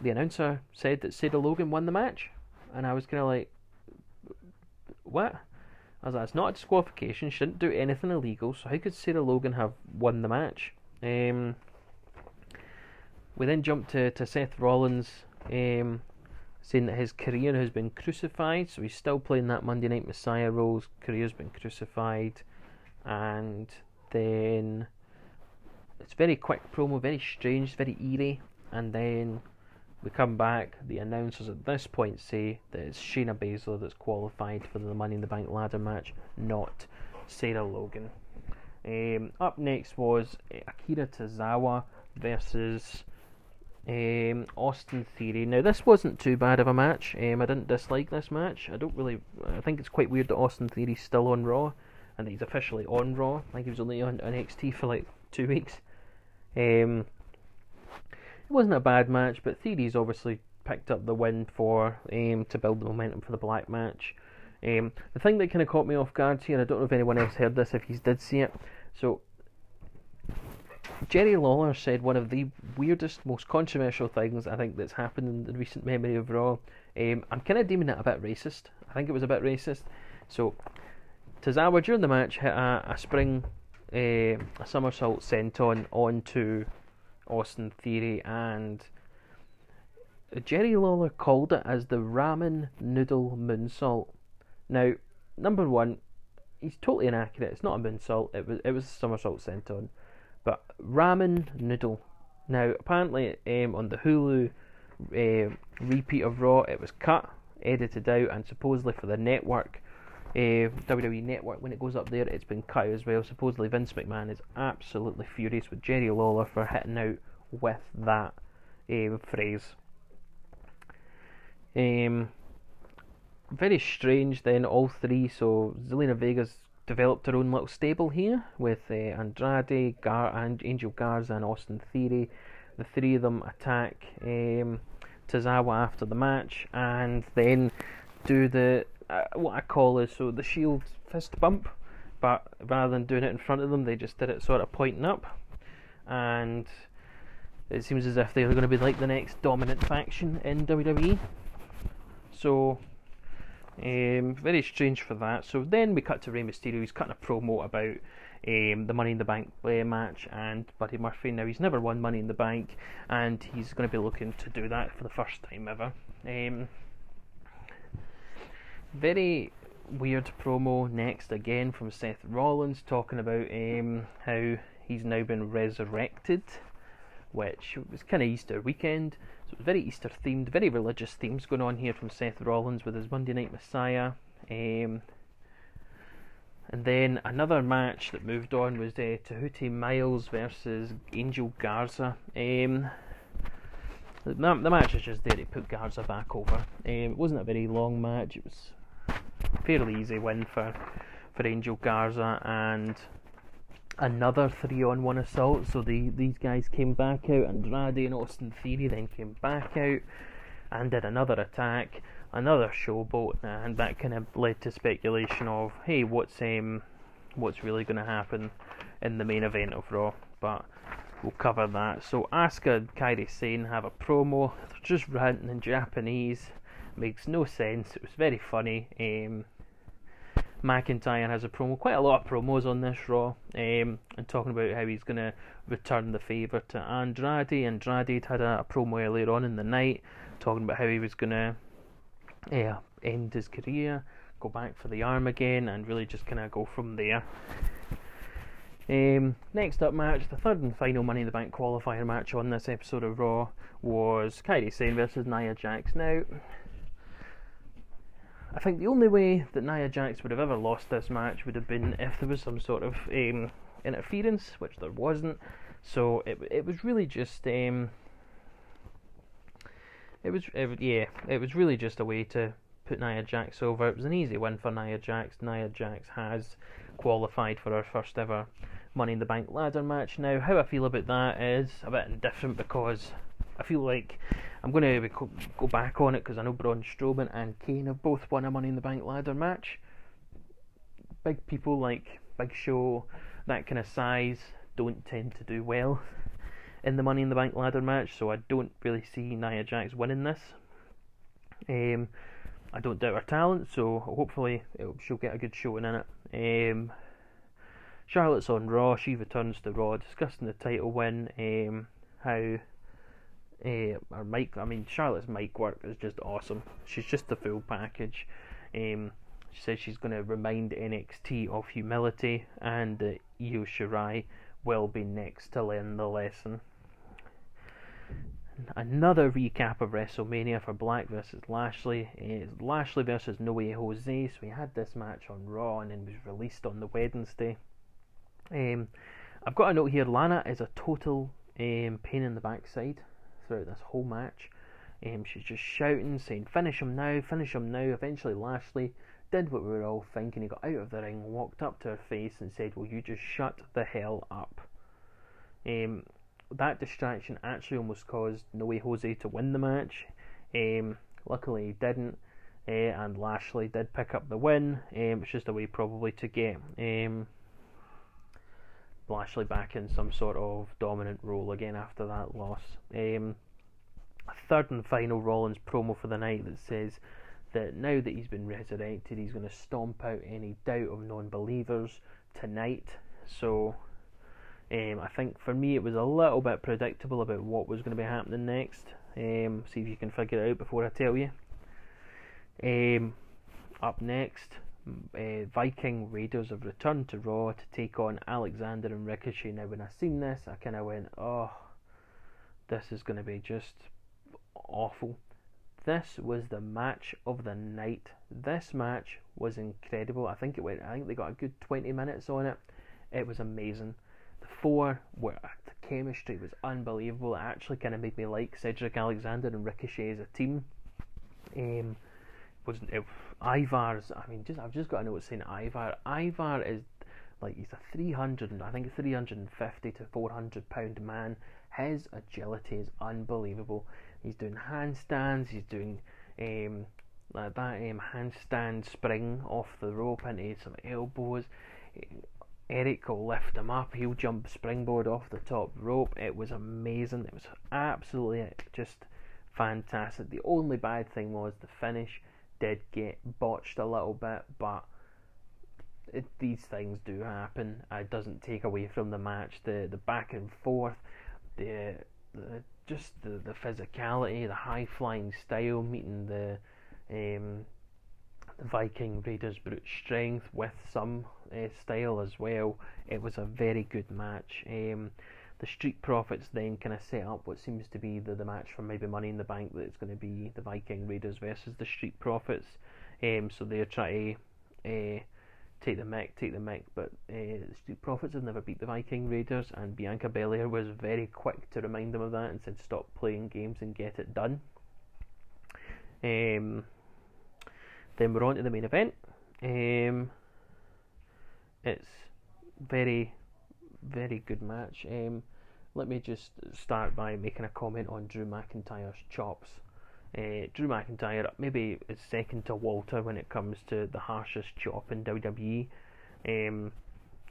the announcer said that Sarah Logan won the match, and I was kind of like, what? I was like, that's not a disqualification. She didn't do anything illegal. So how could Sarah Logan have won the match? Um, we then jump to, to Seth Rollins um, saying that his career has been crucified. So he's still playing that Monday Night Messiah role. His career's been crucified. And then it's very quick promo, very strange, very eerie. And then we come back. The announcers at this point say that it's Sheena Baszler that's qualified for the Money in the Bank ladder match, not Sarah Logan. Um, up next was Akira Tozawa versus um, Austin Theory. Now this wasn't too bad of a match. Um, I didn't dislike this match. I don't really. I think it's quite weird that Austin Theory's still on Raw, and that he's officially on Raw. I think he was only on NXT for like two weeks. Um, it wasn't a bad match, but Theory's obviously picked up the win for um, to build the momentum for the black match. Um, the thing that kind of caught me off guard here, and I don't know if anyone else heard this, if he did see it. So, Jerry Lawler said one of the weirdest, most controversial things I think that's happened in the recent memory of Raw. Um, I'm kind of deeming it a bit racist. I think it was a bit racist. So, Tozawa during the match hit a, a spring, uh, a somersault senton onto Austin Theory, and Jerry Lawler called it as the ramen noodle moonsault. Now, number one, he's totally inaccurate. It's not a moonsault. It was it was a somersault senton, but ramen noodle. Now, apparently, um, on the Hulu uh, repeat of Raw, it was cut, edited out, and supposedly for the network, uh, WWE Network, when it goes up there, it's been cut as well. Supposedly, Vince McMahon is absolutely furious with Jerry Lawler for hitting out with that um, phrase. Um, very strange then, all three. So, Zelina Vega's developed her own little stable here with uh, Andrade, Gar- and Angel Garza, and Austin Theory. The three of them attack um, Tozawa after the match and then do the uh, what I call is so the shield fist bump, but rather than doing it in front of them, they just did it sort of pointing up, and it seems as if they're going to be like the next dominant faction in WWE. So, um, very strange for that. So then we cut to Rey Mysterio. He's cutting a promo about um, the Money in the Bank uh, match and Buddy Murphy. Now he's never won Money in the Bank, and he's going to be looking to do that for the first time ever. Um, very weird promo next again from Seth Rollins talking about um, how he's now been resurrected, which was kind of Easter weekend. So it was very Easter themed, very religious themes going on here from Seth Rollins with his Monday Night Messiah. Um, And then another match that moved on was uh, Tehuti Miles versus Angel Garza. Um, the, the, match is just there to put Garza back over. Um, it wasn't a very long match. It was fairly easy win for for Angel Garza and another three on one assault. So the these guys came back out. Andrade and Austin Theory then came back out and did another attack, another showboat, and that kind of led to speculation of hey, what's um, what's really going to happen in the main event of Raw. But we'll cover that. So Asuka and Kairi Sane have a promo. They're just ranting in Japanese. Makes no sense. It was very funny. Um, McIntyre has a promo, quite a lot of promos on this Raw, um, and talking about how he's going to return the favour to Andrade. Andrade had a, a, promo earlier on in the night, talking about how he was going to uh, end his career, go back for the arm again, and really just kind of go from there. Um, next up match, the third and final Money in the Bank qualifier match on this episode of Raw was Kairi Sane versus Nia Jax. Now, I think the only way that Nia Jax would have ever lost this match would have been if there was some sort of um, interference, which there wasn't. So it it was really just um, it was it, yeah it was really just a way to put Nia Jax over. It was an easy win for Nia Jax. Nia Jax has qualified for her first ever Money in the Bank ladder match. Now, how I feel about that is a bit indifferent because I feel like I'm going to go back on it because I know Braun Strowman and Kane have both won a Money in the Bank ladder match. Big people like Big Show, that kind of size, don't tend to do well in the Money in the Bank ladder match, so I don't really see Nia Jax winning this. Um, I don't doubt her talent, so hopefully she'll get a good showing in it. Um, Charlotte's on Raw. She returns to Raw, discussing the title win. Um, how uh, her mic, I mean, Charlotte's mic work is just awesome. She's just the full package. Um, she says she's going to remind NXT of humility, and that Io Shirai will be next to learn the lesson. Another recap of WrestleMania for Black versus Lashley is Lashley versus No Way Jose. So we had this match on Raw and then was released on the Wednesday. Um, I've got a note here. Lana is a total um, pain in the backside throughout this whole match. Um, she's just shouting, saying, "Finish him now! Finish him now!" Eventually, Lashley did what we were all thinking. He got out of the ring, walked up to her face, and said, "Will you just shut the hell up?" Um, that distraction actually almost caused No Way Jose to win the match. Um, luckily, he didn't, uh, and Lashley did pick up the win. Um, it's just a way probably to get um, Lashley back in some sort of dominant role again after that loss. Um, third and final Rollins promo for the night that says that now that he's been resurrected, he's going to stomp out any doubt of non believers tonight. So um, I think for me it was a little bit predictable about what was going to be happening next. Um, see if you can figure it out before I tell you. Um, up next, uh, Viking Raiders have returned to Raw to take on Alexander and Ricochet. Now, when I seen this, I kind of went, "Oh, this is going to be just awful." This was the match of the night. This match was incredible. I think it went. I think they got a good twenty minutes on it. It was amazing. The four were the chemistry was unbelievable. It actually kind of made me like Cedric Alexander and Ricochet as a team. Um, was it, Ivar's. I mean, just I've just got a note saying Ivar. Ivar is like he's a 300, I think 350 to 400 pound man. His agility is unbelievable. He's doing handstands. He's doing um, like that um, handstand spring off the rope and into some elbows. Erik will lift him up. He'll jump springboard off the top rope. It was amazing. It was absolutely just fantastic. The only bad thing was the finish did get botched a little bit, but it, these things do happen. It doesn't take away from the match. The the back and forth, the, the just the, the physicality, the high flying style, meeting the um, the Viking Raiders brute strength with some uh, style as well. It was a very good match. Um, the Street Profits then kind of set up what seems to be the, the match for maybe Money in the Bank that it's going to be the Viking Raiders versus the Street Profits. Um, so they're trying to uh, take the mic, take the mic. But uh, the Street Profits have never beat the Viking Raiders, and Bianca Belair was very quick to remind them of that and said, "Stop playing games and get it done." Um, then we're on to the main event. Um, it's very, very good match. Um, let me just start by making a comment on Drew McIntyre's chops. Uh, Drew McIntyre maybe is second to Walter when it comes to the harshest chop in WWE. Um,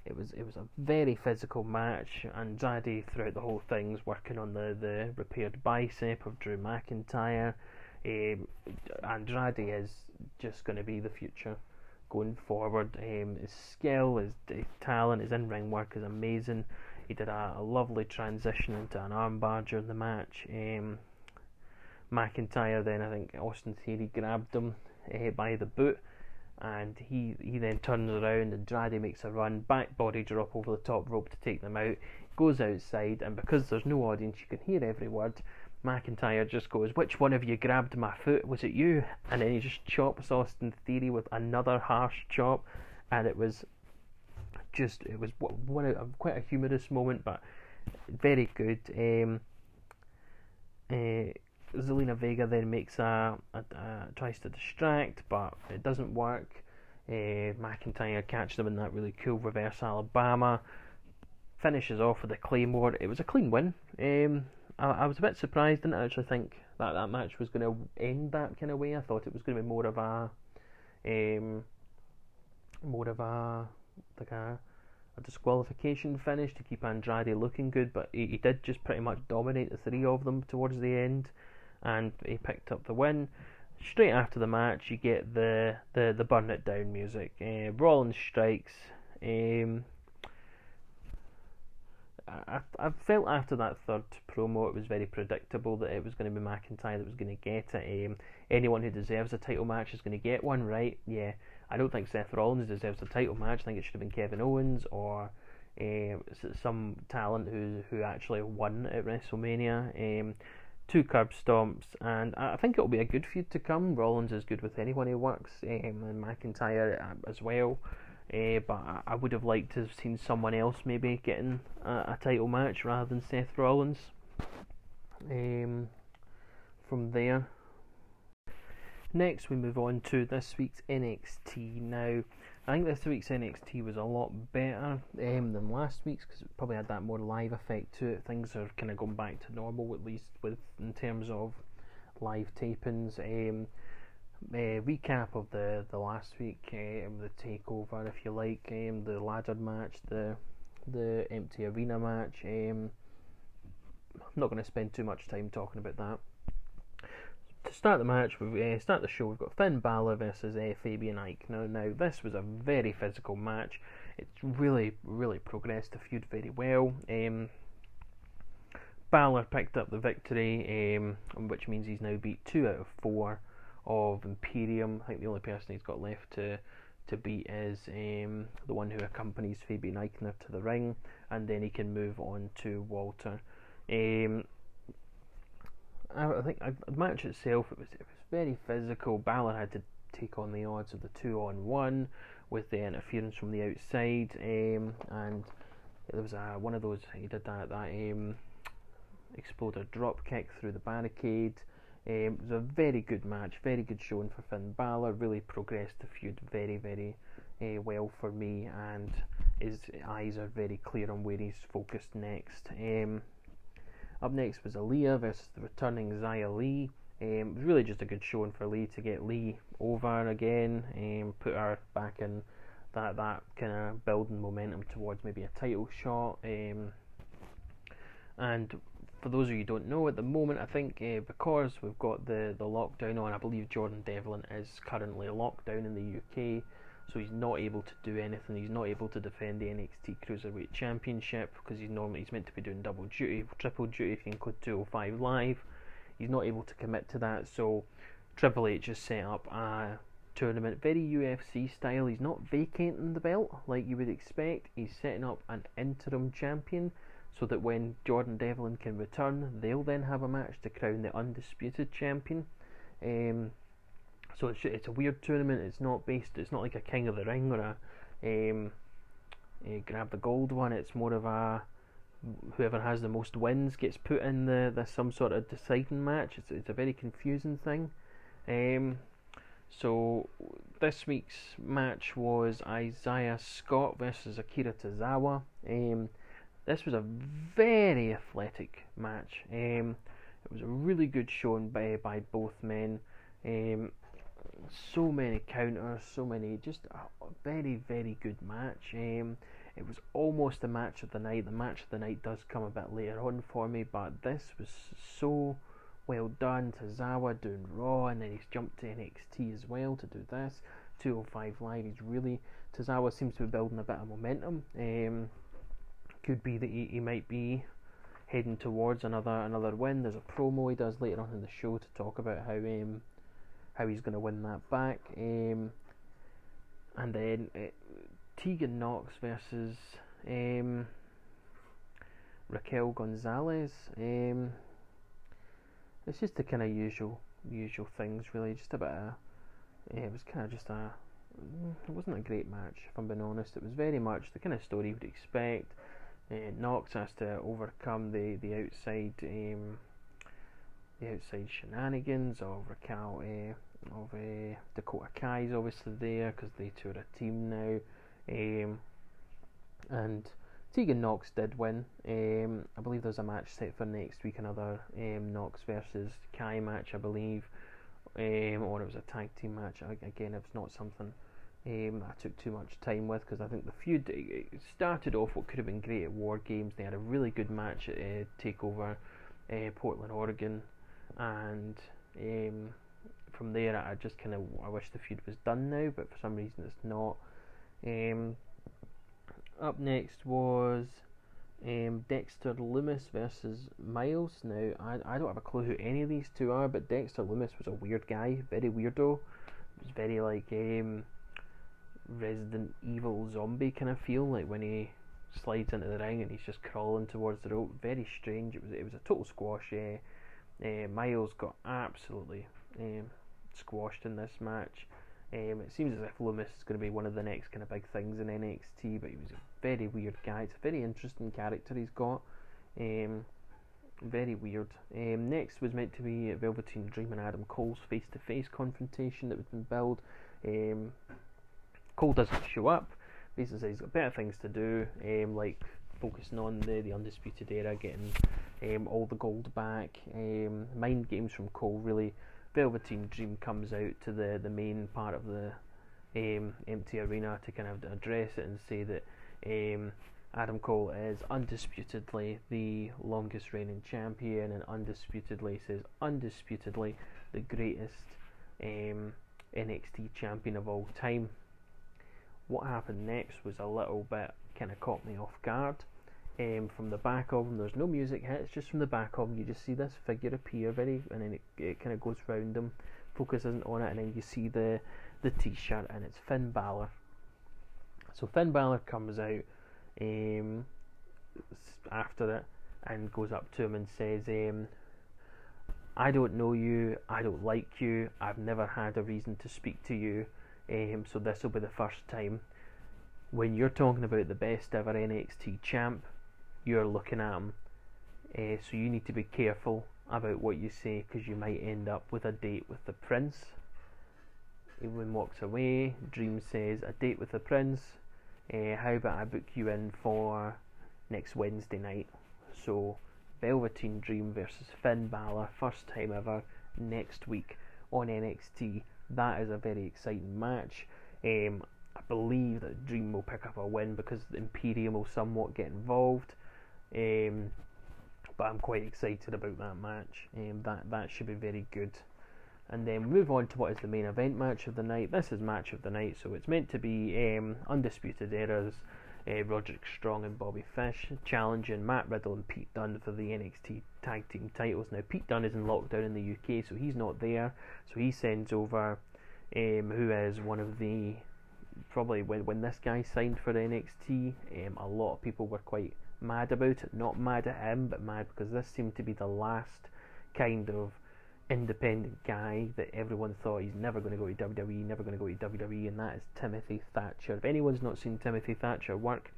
it was it was a very physical match. and Andrade throughout the whole thing was working on the, the repaired bicep of Drew McIntyre. Um, Andrade is just going to be the future going forward. Um, his skill, his, his talent, his in ring work is amazing. He did a, a, lovely transition into an armbar during the match. Um, McIntyre then, I think Austin Theory grabbed him uh, by the boot and he, he then turns around and Andrade makes a run, back body drop over the top rope to take them out, goes outside, and because there's no audience, you can hear every word. McIntyre just goes, Which one of you grabbed my foot? Was it you? And then he just chops Austin Theory with another harsh chop, and it was just, it was one of, quite a humorous moment, but very good. Um, uh, Zelina Vega then makes a, a, a, tries to distract, but it doesn't work. Uh, McIntyre catches them in that really cool reverse Alabama. Finishes off with a claymore. It was a clean win. Um, I, I, was a bit surprised. Didn't actually think that that match was going to end that kind of way. I thought it was going to be more of a, um, more of a like a, a disqualification finish to keep Andrade looking good. But he, he did just pretty much dominate the three of them towards the end and he picked up the win. Straight after the match, you get the the, the burn it down music. Uh, Rollins strikes. Um, I, I felt after that third promo it was very predictable that it was going to be McIntyre that was going to get it. Um, anyone who deserves a title match is going to get one, right? Yeah. I don't think Seth Rollins deserves a title match. I think it should have been Kevin Owens or uh, some talent who who actually won at WrestleMania. Um, two curb stomps, and I think it'll be a good feud to come. Rollins is good with anyone he works, um, and McIntyre uh, as well. Uh, but I would have liked to have seen someone else maybe getting a, a title match rather than Seth Rollins. Um, from there, next we move on to this week's NXT. Now, I think this week's NXT was a lot better um, than last week's because it probably had that more live effect to it. Things are kind of going back to normal, at least with in terms of live tapings. Um, uh, recap of the, the last week, um, the takeover, if you like, um, the ladder match, the the empty arena match. Um, I'm not going to spend too much time talking about that to start the match, we uh, start the show. We've got Finn Balor versus uh, Fabian Aichner. Now, this was a very physical match. It's really, really progressed the feud very well. Um, Balor picked up the victory, um, which means he's now beat two out of four of Imperium. I think the only person he's got left to to beat is um, the one who accompanies Fabian Aichner to the ring, and then he can move on to Walter. Um, I, think the match itself it was it was very physical. Balor had to take on the odds of the two on one with the interference from the outside, um, and there was a, one of those he did that that um, exploded drop kick through the barricade. Um, it was a very good match, very good showing for Finn Balor. Really progressed the feud very, very uh, well for me, and his eyes are very clear on where he's focused next. Um, up next was Aaliyah versus the returning Xia Li. Um, it was really just a good showing for Li to get Li over again um, put her back in that that kind of building momentum towards maybe a title shot. Um, and for those of you who don't know, at the moment, I think uh, because we've got the, the lockdown on, I believe Jordan Devlin is currently locked down in the UK so he's not able to do anything. He's not able to defend the NXT Cruiserweight Championship because he's normally he's meant to be doing double duty, triple duty if you include 205 Live. He's not able to commit to that, so Triple H has set up a tournament, very UFC style. He's not vacating the belt like you would expect. He's setting up an interim champion so that when Jordan Devlin can return, they'll then have a match to crown the undisputed champion. Um, so it's it's a weird tournament. It's not based. It's not like a King of the Ring or a um, grab the gold one. It's more of a whoever has the most wins gets put in the, the some sort of deciding match. It's it's a very confusing thing. Um, so this week's match was Isaiah Scott versus Akira Tozawa. Um, this was a very athletic match. Um, it was a really good showing by by both men. Um, so many counters, so many, just a very very good match. Um, it was almost the match of the night. The match of the night does come a bit later on for me, but this was so well done. Tozawa doing Raw, and then he's jumped to NXT as well to do this. 205 Live, he's really. Tozawa seems to be building a bit of momentum. Um, could be that he, he might be heading towards another another win. There's a promo he does later on in the show to talk about how um, how he's going to win that back. Um, and then uh, Tegan Nox versus um, Raquel Gonzalez. Um, it's just the kind of usual usual things, really. Just a bit of, yeah, it was kind of just a. It wasn't a great match, if I'm being honest. It was very much the kind of story you would expect. Uh, Nox has to overcome the the outside um, the outside shenanigans of Raquel uh, of uh, Dakota Kai's obviously there because they two are a team now. Um, and Tegan Nox did win. Um, I believe there's a match set for next week, another um, Nox versus Kai match, I believe, um, or it was a tag team match. Again, it's not something um, I took too much time with because I think the feud started off what could have been great at War Games. They had a really good match at uh, Takeover uh, Portland, Oregon, and um, from there I just kind of I wish the feud was done now, but for some reason it's not. Um, up next was um, Dexter Lumis versus Miles. Now, I, I don't have a clue who any of these two are, but Dexter Lumis was a weird guy, very weirdo. It was very like um, Resident Evil zombie kind of feel, like when he slides into the ring and he's just crawling towards the rope. Very strange. It was it was a total squash. Uh, uh, Miles got absolutely um, squashed in this match. Um, it seems as if Lumis is going to be one of the next kind of big things in NXT, but he was a very weird guy. It's a very interesting character he's got. Um, very weird. Um, next was meant to be Velveteen Dream and Adam Cole's face-to-face confrontation that was been billed. Um, Cole doesn't show up. Basically, says he's got better things to do, um, like focusing on the, the undisputed era, getting um, all the gold back. Um, mind games from Cole really Velveteen Dream comes out to the, the main part of the um, empty arena to kind of address it and say that um, Adam Cole is undisputedly the longest reigning champion and undisputedly says undisputedly the greatest um, NXT champion of all time. What happened next was a little bit kind of caught me off guard um, from the back of them. There's no music hits, just from the back of them. You just see this figure appear very, and then it, it kind of goes round them. Focus isn't on it, and then you see the the T-shirt, and it's Finn Balor. So Finn Balor comes out um, after it and goes up to him and says, um, "I don't know you. I don't like you. I've never had a reason to speak to you. Um, so this will be the first time." When you're talking about the best ever NXT champ, you're looking at them. Uh, so you need to be careful about what you say because you might end up with a date with the prince. Evelyn walks away. Dream says, A date with the prince. Uh, how about I book you in for next Wednesday night? So, Velveteen Dream versus Finn Balor, first time ever, next week on NXT. That is a very exciting match. Um, I believe that Dream will pick up a win because Imperium will somewhat get involved. Um, but I'm quite excited about that match. Um, that that should be very good. And then move on to what is the main event match of the night. This is match of the night, so it's meant to be um, undisputed eras. Uh, Roderick Strong and Bobby Fish challenging Matt Riddle and Pete Dunne for the NXT Tag Team titles. Now Pete Dunne is in lockdown in the UK, so he's not there. So he sends over um, who is one of the probably when when this guy signed for NXT, um, a lot of people were quite mad about it. Not mad at him, but mad because this seemed to be the last kind of independent guy that everyone thought he's never going to go to WWE, never going to go to WWE, and that is Timothy Thatcher. If anyone's not seen Timothy Thatcher work,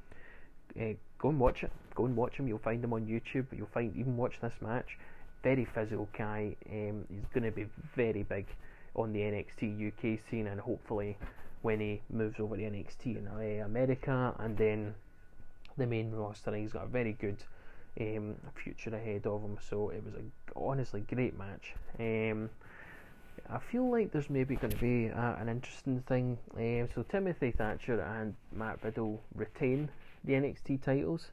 uh, go and watch it. Go and watch him. You'll find him on YouTube. You'll find even watch this match. Very physical guy. Um, he's going to be very big on the NXT UK scene, and hopefully when he moves over to NXT in uh, America and then the main roster, he's got a very good um, future ahead of him. So it was a honestly great match. Um, I feel like there's maybe going to be uh, an interesting thing. Um, so Timothy Thatcher and Matt Riddle retain the NXT titles.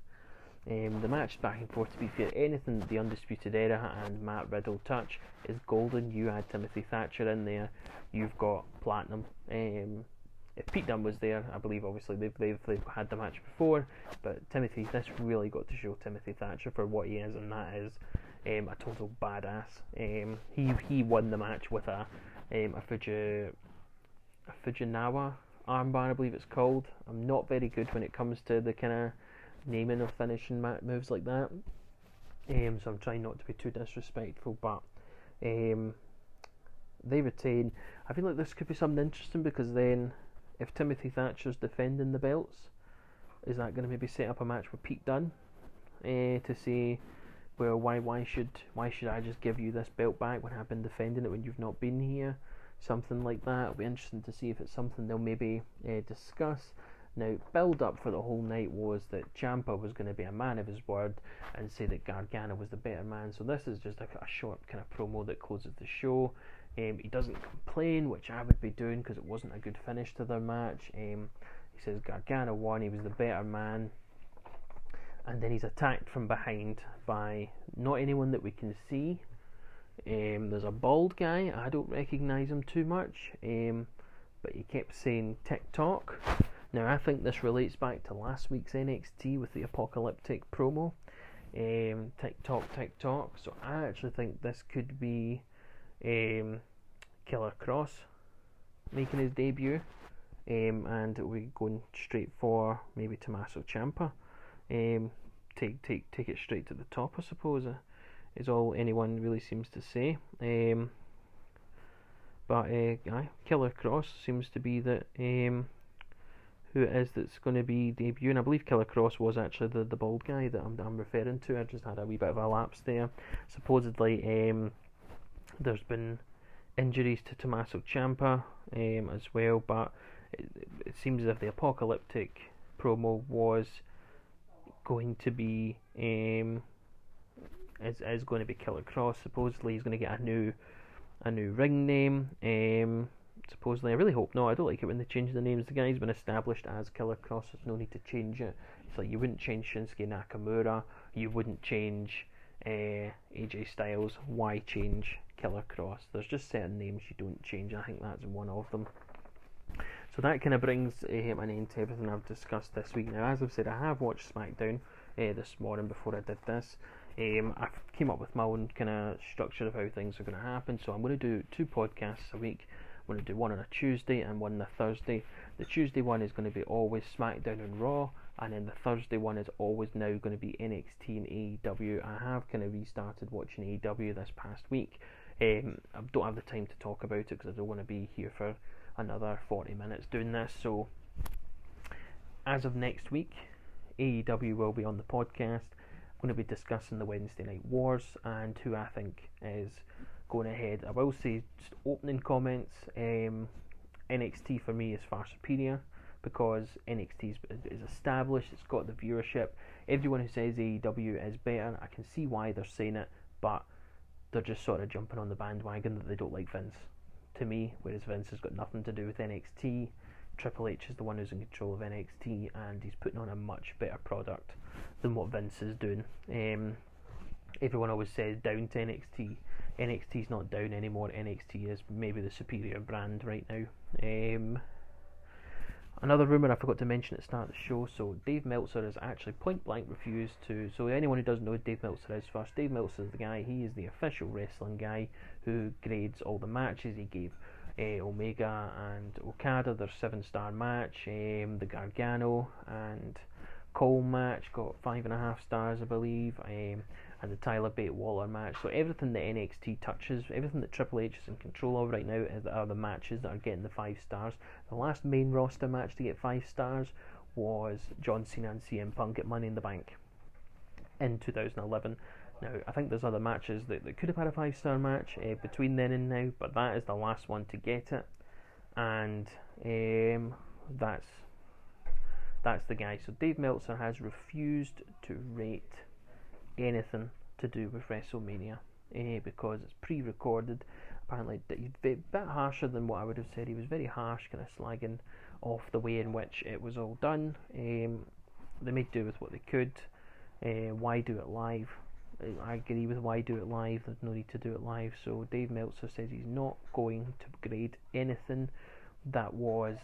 Um, the match back and forth, to be fair, anything the Undisputed Era and Matt Riddle touch is golden. You add Timothy Thatcher in there, you've got Platinum. Um, if Pete Dunne was there, I believe obviously they've, they've, they've had the match before, but Timothy, this really got to show Timothy Thatcher for what he is, and that is um, a total badass. Um, he he won the match with a um, a Fuji a Fujiwara armbar, I believe it's called. I'm not very good when it comes to the kind of naming of finishing moves like that, um, so I'm trying not to be too disrespectful, but um, they retain. I feel like this could be something interesting because then if Timothy Thatcher's defending the belts, is that going to maybe set up a match with Pete Dunne uh, to say, well, why why should why should I just give you this belt back when I've been defending it when you've not been here? Something like that. It'll be interesting to see if it's something they'll maybe uh, discuss. Now, build up for the whole night was that Ciampa was going to be a man of his word and say that Gargano was the better man. So this is just a, a short kind of promo that closes the show. Um, he doesn't complain, which I would be doing because it wasn't a good finish to their match. Um, he says Gargano won, he was the better man. And then he's attacked from behind by not anyone that we can see. Um, there's a bald guy, I don't recognise him too much, um, but he kept saying TikTok. Now, I think this relates back to last week's NXT with the apocalyptic promo. Um, TikTok, TikTok. So I actually think this could be um, Killer Kross making his debut, um, and we going straight for maybe Tommaso Ciampa. Um, take take take it straight to the top, I suppose, uh, is all anyone really seems to say. Um, but uh, Killer Kross seems to be that um, who it is that's going to be debuting. I believe Killer Kross was actually the, the bald guy that I'm, I'm referring to. I just had a wee bit of a lapse there. Supposedly, um, there's been injuries to Tommaso Ciampa um, as well, but it, it, seems as if the apocalyptic promo was going to be um, is is going to be Killer Kross. Supposedly, he's going to get a new a new ring name. Um, supposedly, I really hope not. I don't like it when they change the names. The guy's been established as Killer Kross. There's no need to change it. It's like you wouldn't change Shinsuke Nakamura. You wouldn't change uh, AJ Styles. Why change Killer Kross? There's just certain names you don't change. I think that's one of them. So that kind of brings uh, an end to everything I've discussed this week. Now, as I've said, I have watched SmackDown uh, this morning before I did this. Um, I came up with my own kind of structure of how things are going to happen. So I'm going to do two podcasts a week. I'm going to do one on a Tuesday and one on a Thursday. The Tuesday one is going to be always SmackDown and Raw, and then the Thursday one is always now going to be NXT and AEW. I have kind of restarted watching AEW this past week. Um, I don't have the time to talk about it because I don't want to be here for another 40 minutes doing this. So, as of next week, AEW will be on the podcast. I'm going to be discussing the Wednesday Night Wars and who I think is going ahead. I will say, just opening comments um, NXT for me is far superior because NXT is, is established, it's got the viewership. Everyone who says AEW is better, I can see why they're saying it, but they're just sort of jumping on the bandwagon that they don't like Vince. To me, whereas Vince has got nothing to do with NXT. Triple H is the one who's in control of NXT, and he's putting on a much better product than what Vince is doing. Um, everyone always says down to NXT. NXT's not down anymore. NXT is maybe the superior brand right now. Um, Another rumour I forgot to mention at the start of the show, so Dave Meltzer has actually point blank refused to. So, anyone who doesn't know Dave Meltzer is first, Dave Meltzer is the guy, he is the official wrestling guy who grades all the matches. He gave uh, Omega and Okada their seven star match, um, the Gargano and Cole match got five and a half stars, I believe, um, and the Tyler Bate Walter match. So everything that NXT touches, everything that Triple H is in control of right now, are the matches that are getting the five stars. The last main roster match to get five stars was John Cena and CM Punk at Money in the Bank in 2011. Now, I think there's other matches that, that could have had a five star match uh, between then and now, but that is the last one to get it, and um, that's that's the guy. So Dave Meltzer has refused to rate anything to do with WrestleMania uh, because it's pre-recorded. Apparently, he's a bit harsher than what I would have said. He was very harsh, kind of slagging off the way in which it was all done. Um, they made do with what they could. Uh, why do it live? I agree with why do it live. There's no need to do it live. So Dave Meltzer says he's not going to grade anything that was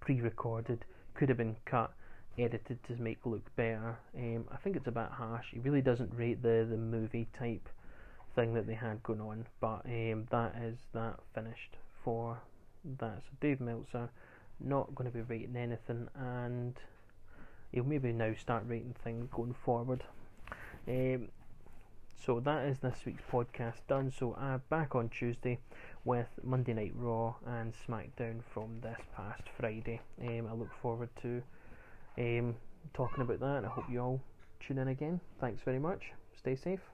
pre-recorded, could have been cut, edited to make look better. Um, I think it's a bit harsh. He really doesn't rate the the movie type thing that they had going on. But um, that is that finished for that. So Dave Meltzer not going to be rating anything, and he'll maybe now start rating things going forward. Um, so that is this week's podcast done. So I'm uh, back on Tuesday with Monday Night Raw and SmackDown from this past Friday. Um, I look forward to um, talking about that. I hope you all tune in again. Thanks very much. Stay safe.